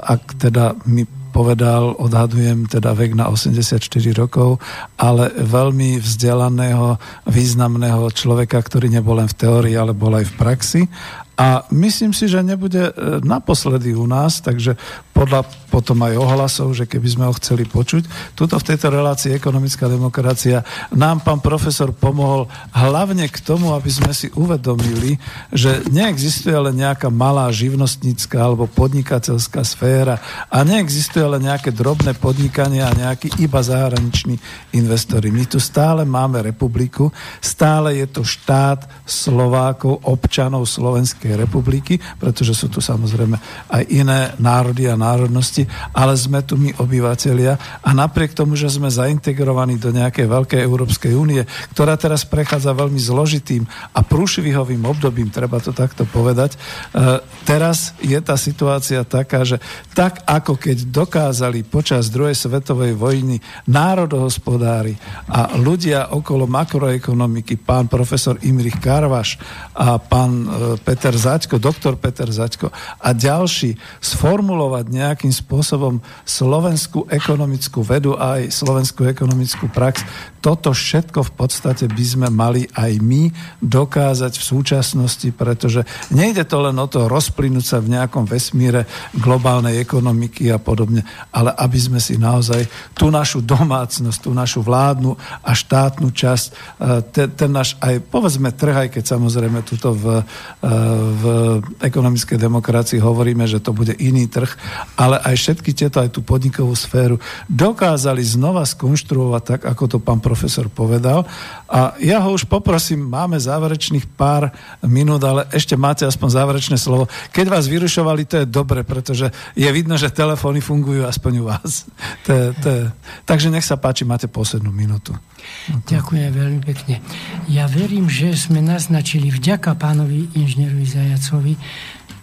ak teda mi povedal, odhadujem teda vek na 84 rokov, ale veľmi vzdelaného, významného človeka, ktorý nebol len v teórii, ale bol aj v praxi. A myslím si, že nebude e, naposledy u nás, takže podľa potom aj ohlasov, že keby sme ho chceli počuť. Tuto v tejto relácii ekonomická demokracia nám pán profesor pomohol hlavne k tomu, aby sme si uvedomili, že neexistuje len nejaká malá živnostnícka alebo podnikateľská sféra a neexistuje len nejaké drobné podnikanie a nejaký iba zahraniční investori. My tu stále máme republiku, stále je to štát Slovákov, občanov Slovenskej republiky, pretože sú tu samozrejme aj iné národy a národnosti, ale sme tu my obyvateľia a napriek tomu, že sme zaintegrovaní do nejakej veľkej Európskej únie, ktorá teraz prechádza veľmi zložitým a prúšvihovým obdobím, treba to takto povedať, e, teraz je tá situácia taká, že tak ako keď dokázali počas druhej svetovej vojny národohospodári a ľudia okolo makroekonomiky, pán profesor Imrich Karvaš a pán e, Peter Zaďko, doktor Peter Zaďko a ďalší sformulovať nejakým spôsobom slovenskú ekonomickú vedu a aj slovenskú ekonomickú prax, toto všetko v podstate by sme mali aj my dokázať v súčasnosti, pretože nejde to len o to rozplynúť sa v nejakom vesmíre globálnej ekonomiky a podobne, ale aby sme si naozaj tú našu domácnosť, tú našu vládnu a štátnu časť, e, ten, ten náš aj povedzme trh, aj keď samozrejme tuto v, e, v ekonomickej demokracii hovoríme, že to bude iný trh, ale aj všetky tieto, aj tú podnikovú sféru dokázali znova skonštruovať tak, ako to pán profesor povedal. A ja ho už poprosím, máme záverečných pár minút, ale ešte máte aspoň záverečné slovo. Keď vás vyrušovali, to je dobre, pretože je vidno, že telefóny fungujú aspoň u vás. To je, to je. Takže nech sa páči, máte poslednú minútu. Ďakujem veľmi pekne. Ja verím, že sme naznačili vďaka pánovi inžinierovi Zajacovi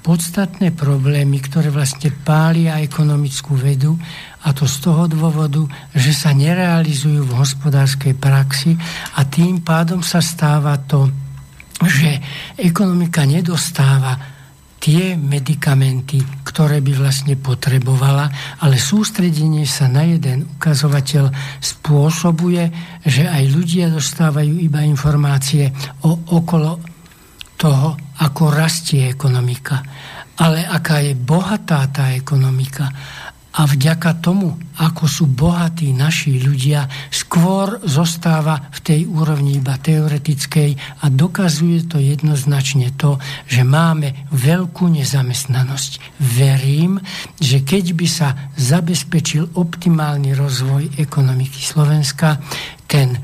podstatné problémy, ktoré vlastne pália ekonomickú vedu a to z toho dôvodu, že sa nerealizujú v hospodárskej praxi a tým pádom sa stáva to, že ekonomika nedostáva tie medikamenty, ktoré by vlastne potrebovala, ale sústredenie sa na jeden ukazovateľ spôsobuje, že aj ľudia dostávajú iba informácie o okolo toho, ako rastie ekonomika, ale aká je bohatá tá ekonomika a vďaka tomu, ako sú bohatí naši ľudia, skôr zostáva v tej úrovni iba teoretickej a dokazuje to jednoznačne to, že máme veľkú nezamestnanosť. Verím, že keď by sa zabezpečil optimálny rozvoj ekonomiky Slovenska, ten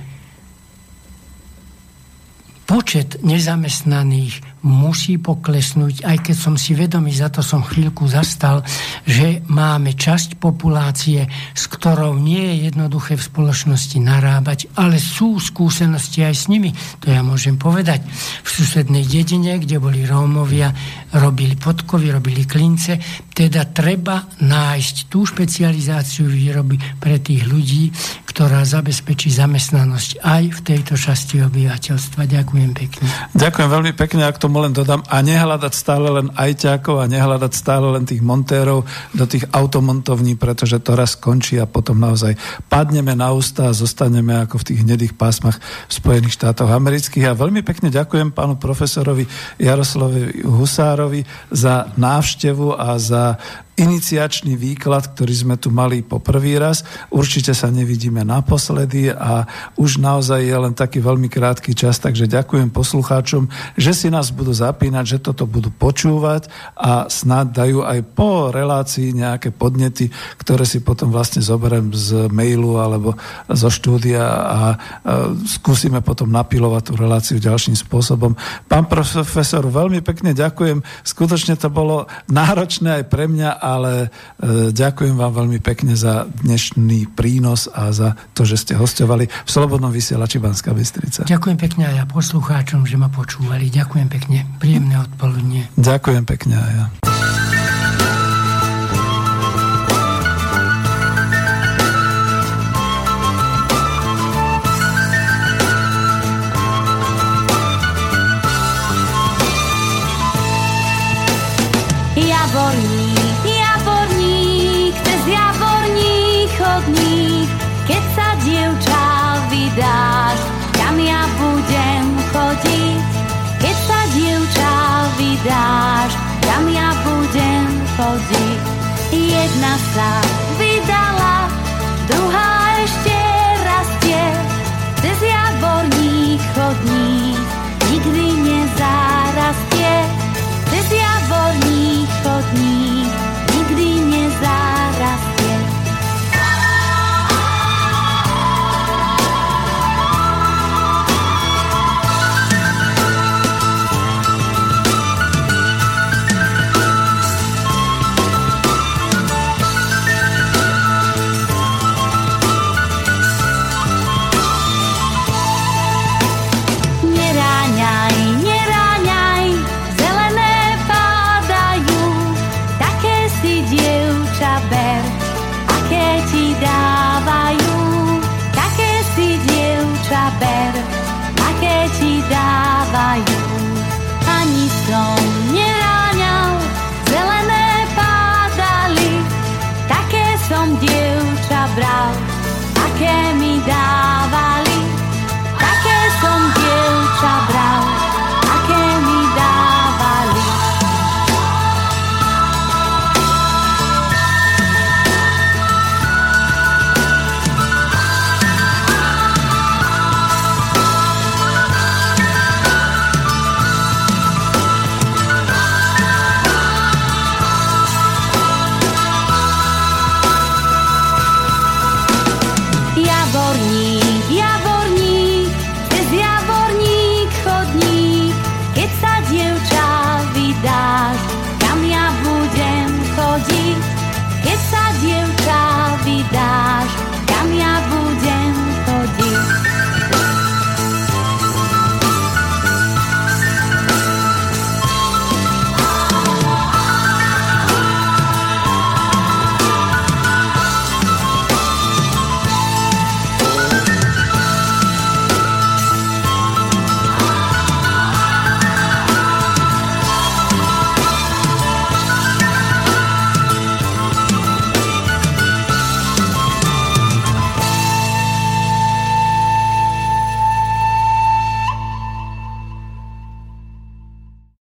počet nezamestnaných musí poklesnúť, aj keď som si vedomý, za to som chvíľku zastal, že máme časť populácie, s ktorou nie je jednoduché v spoločnosti narábať, ale sú skúsenosti aj s nimi. To ja môžem povedať. V susednej dedine, kde boli Rómovia, robili podkovy, robili klince, teda treba nájsť tú špecializáciu výroby pre tých ľudí, ktorá zabezpečí zamestnanosť aj v tejto časti obyvateľstva. Ďakujem pekne. Ďakujem veľmi pekne, ak tomu len dodám. A nehľadať stále len ajťákov a nehľadať stále len tých montérov do tých automontovní, pretože to raz skončí a potom naozaj padneme na ústa a zostaneme ako v tých hnedých pásmach v Spojených štátoch amerických. A veľmi pekne ďakujem pánu profesorovi Jaroslavovi Husárovi za návštevu a za iniciačný výklad, ktorý sme tu mali po prvý raz. Určite sa nevidíme naposledy a už naozaj je len taký veľmi krátky čas, takže ďakujem poslucháčom, že si nás budú zapínať, že toto budú počúvať a snad dajú aj po relácii nejaké podnety, ktoré si potom vlastne zoberiem z mailu alebo zo štúdia a skúsime potom napilovať tú reláciu ďalším spôsobom. Pán profesor, veľmi pekne ďakujem. Skutočne to bolo náročné aj pre mňa ale e, ďakujem vám veľmi pekne za dnešný prínos a za to, že ste hostovali v Slobodnom vysielači Banská Bystrica. Ďakujem pekne aj ja poslucháčom, že ma počúvali. Ďakujem pekne. Príjemné odpoludne. Ďakujem pekne aj ja.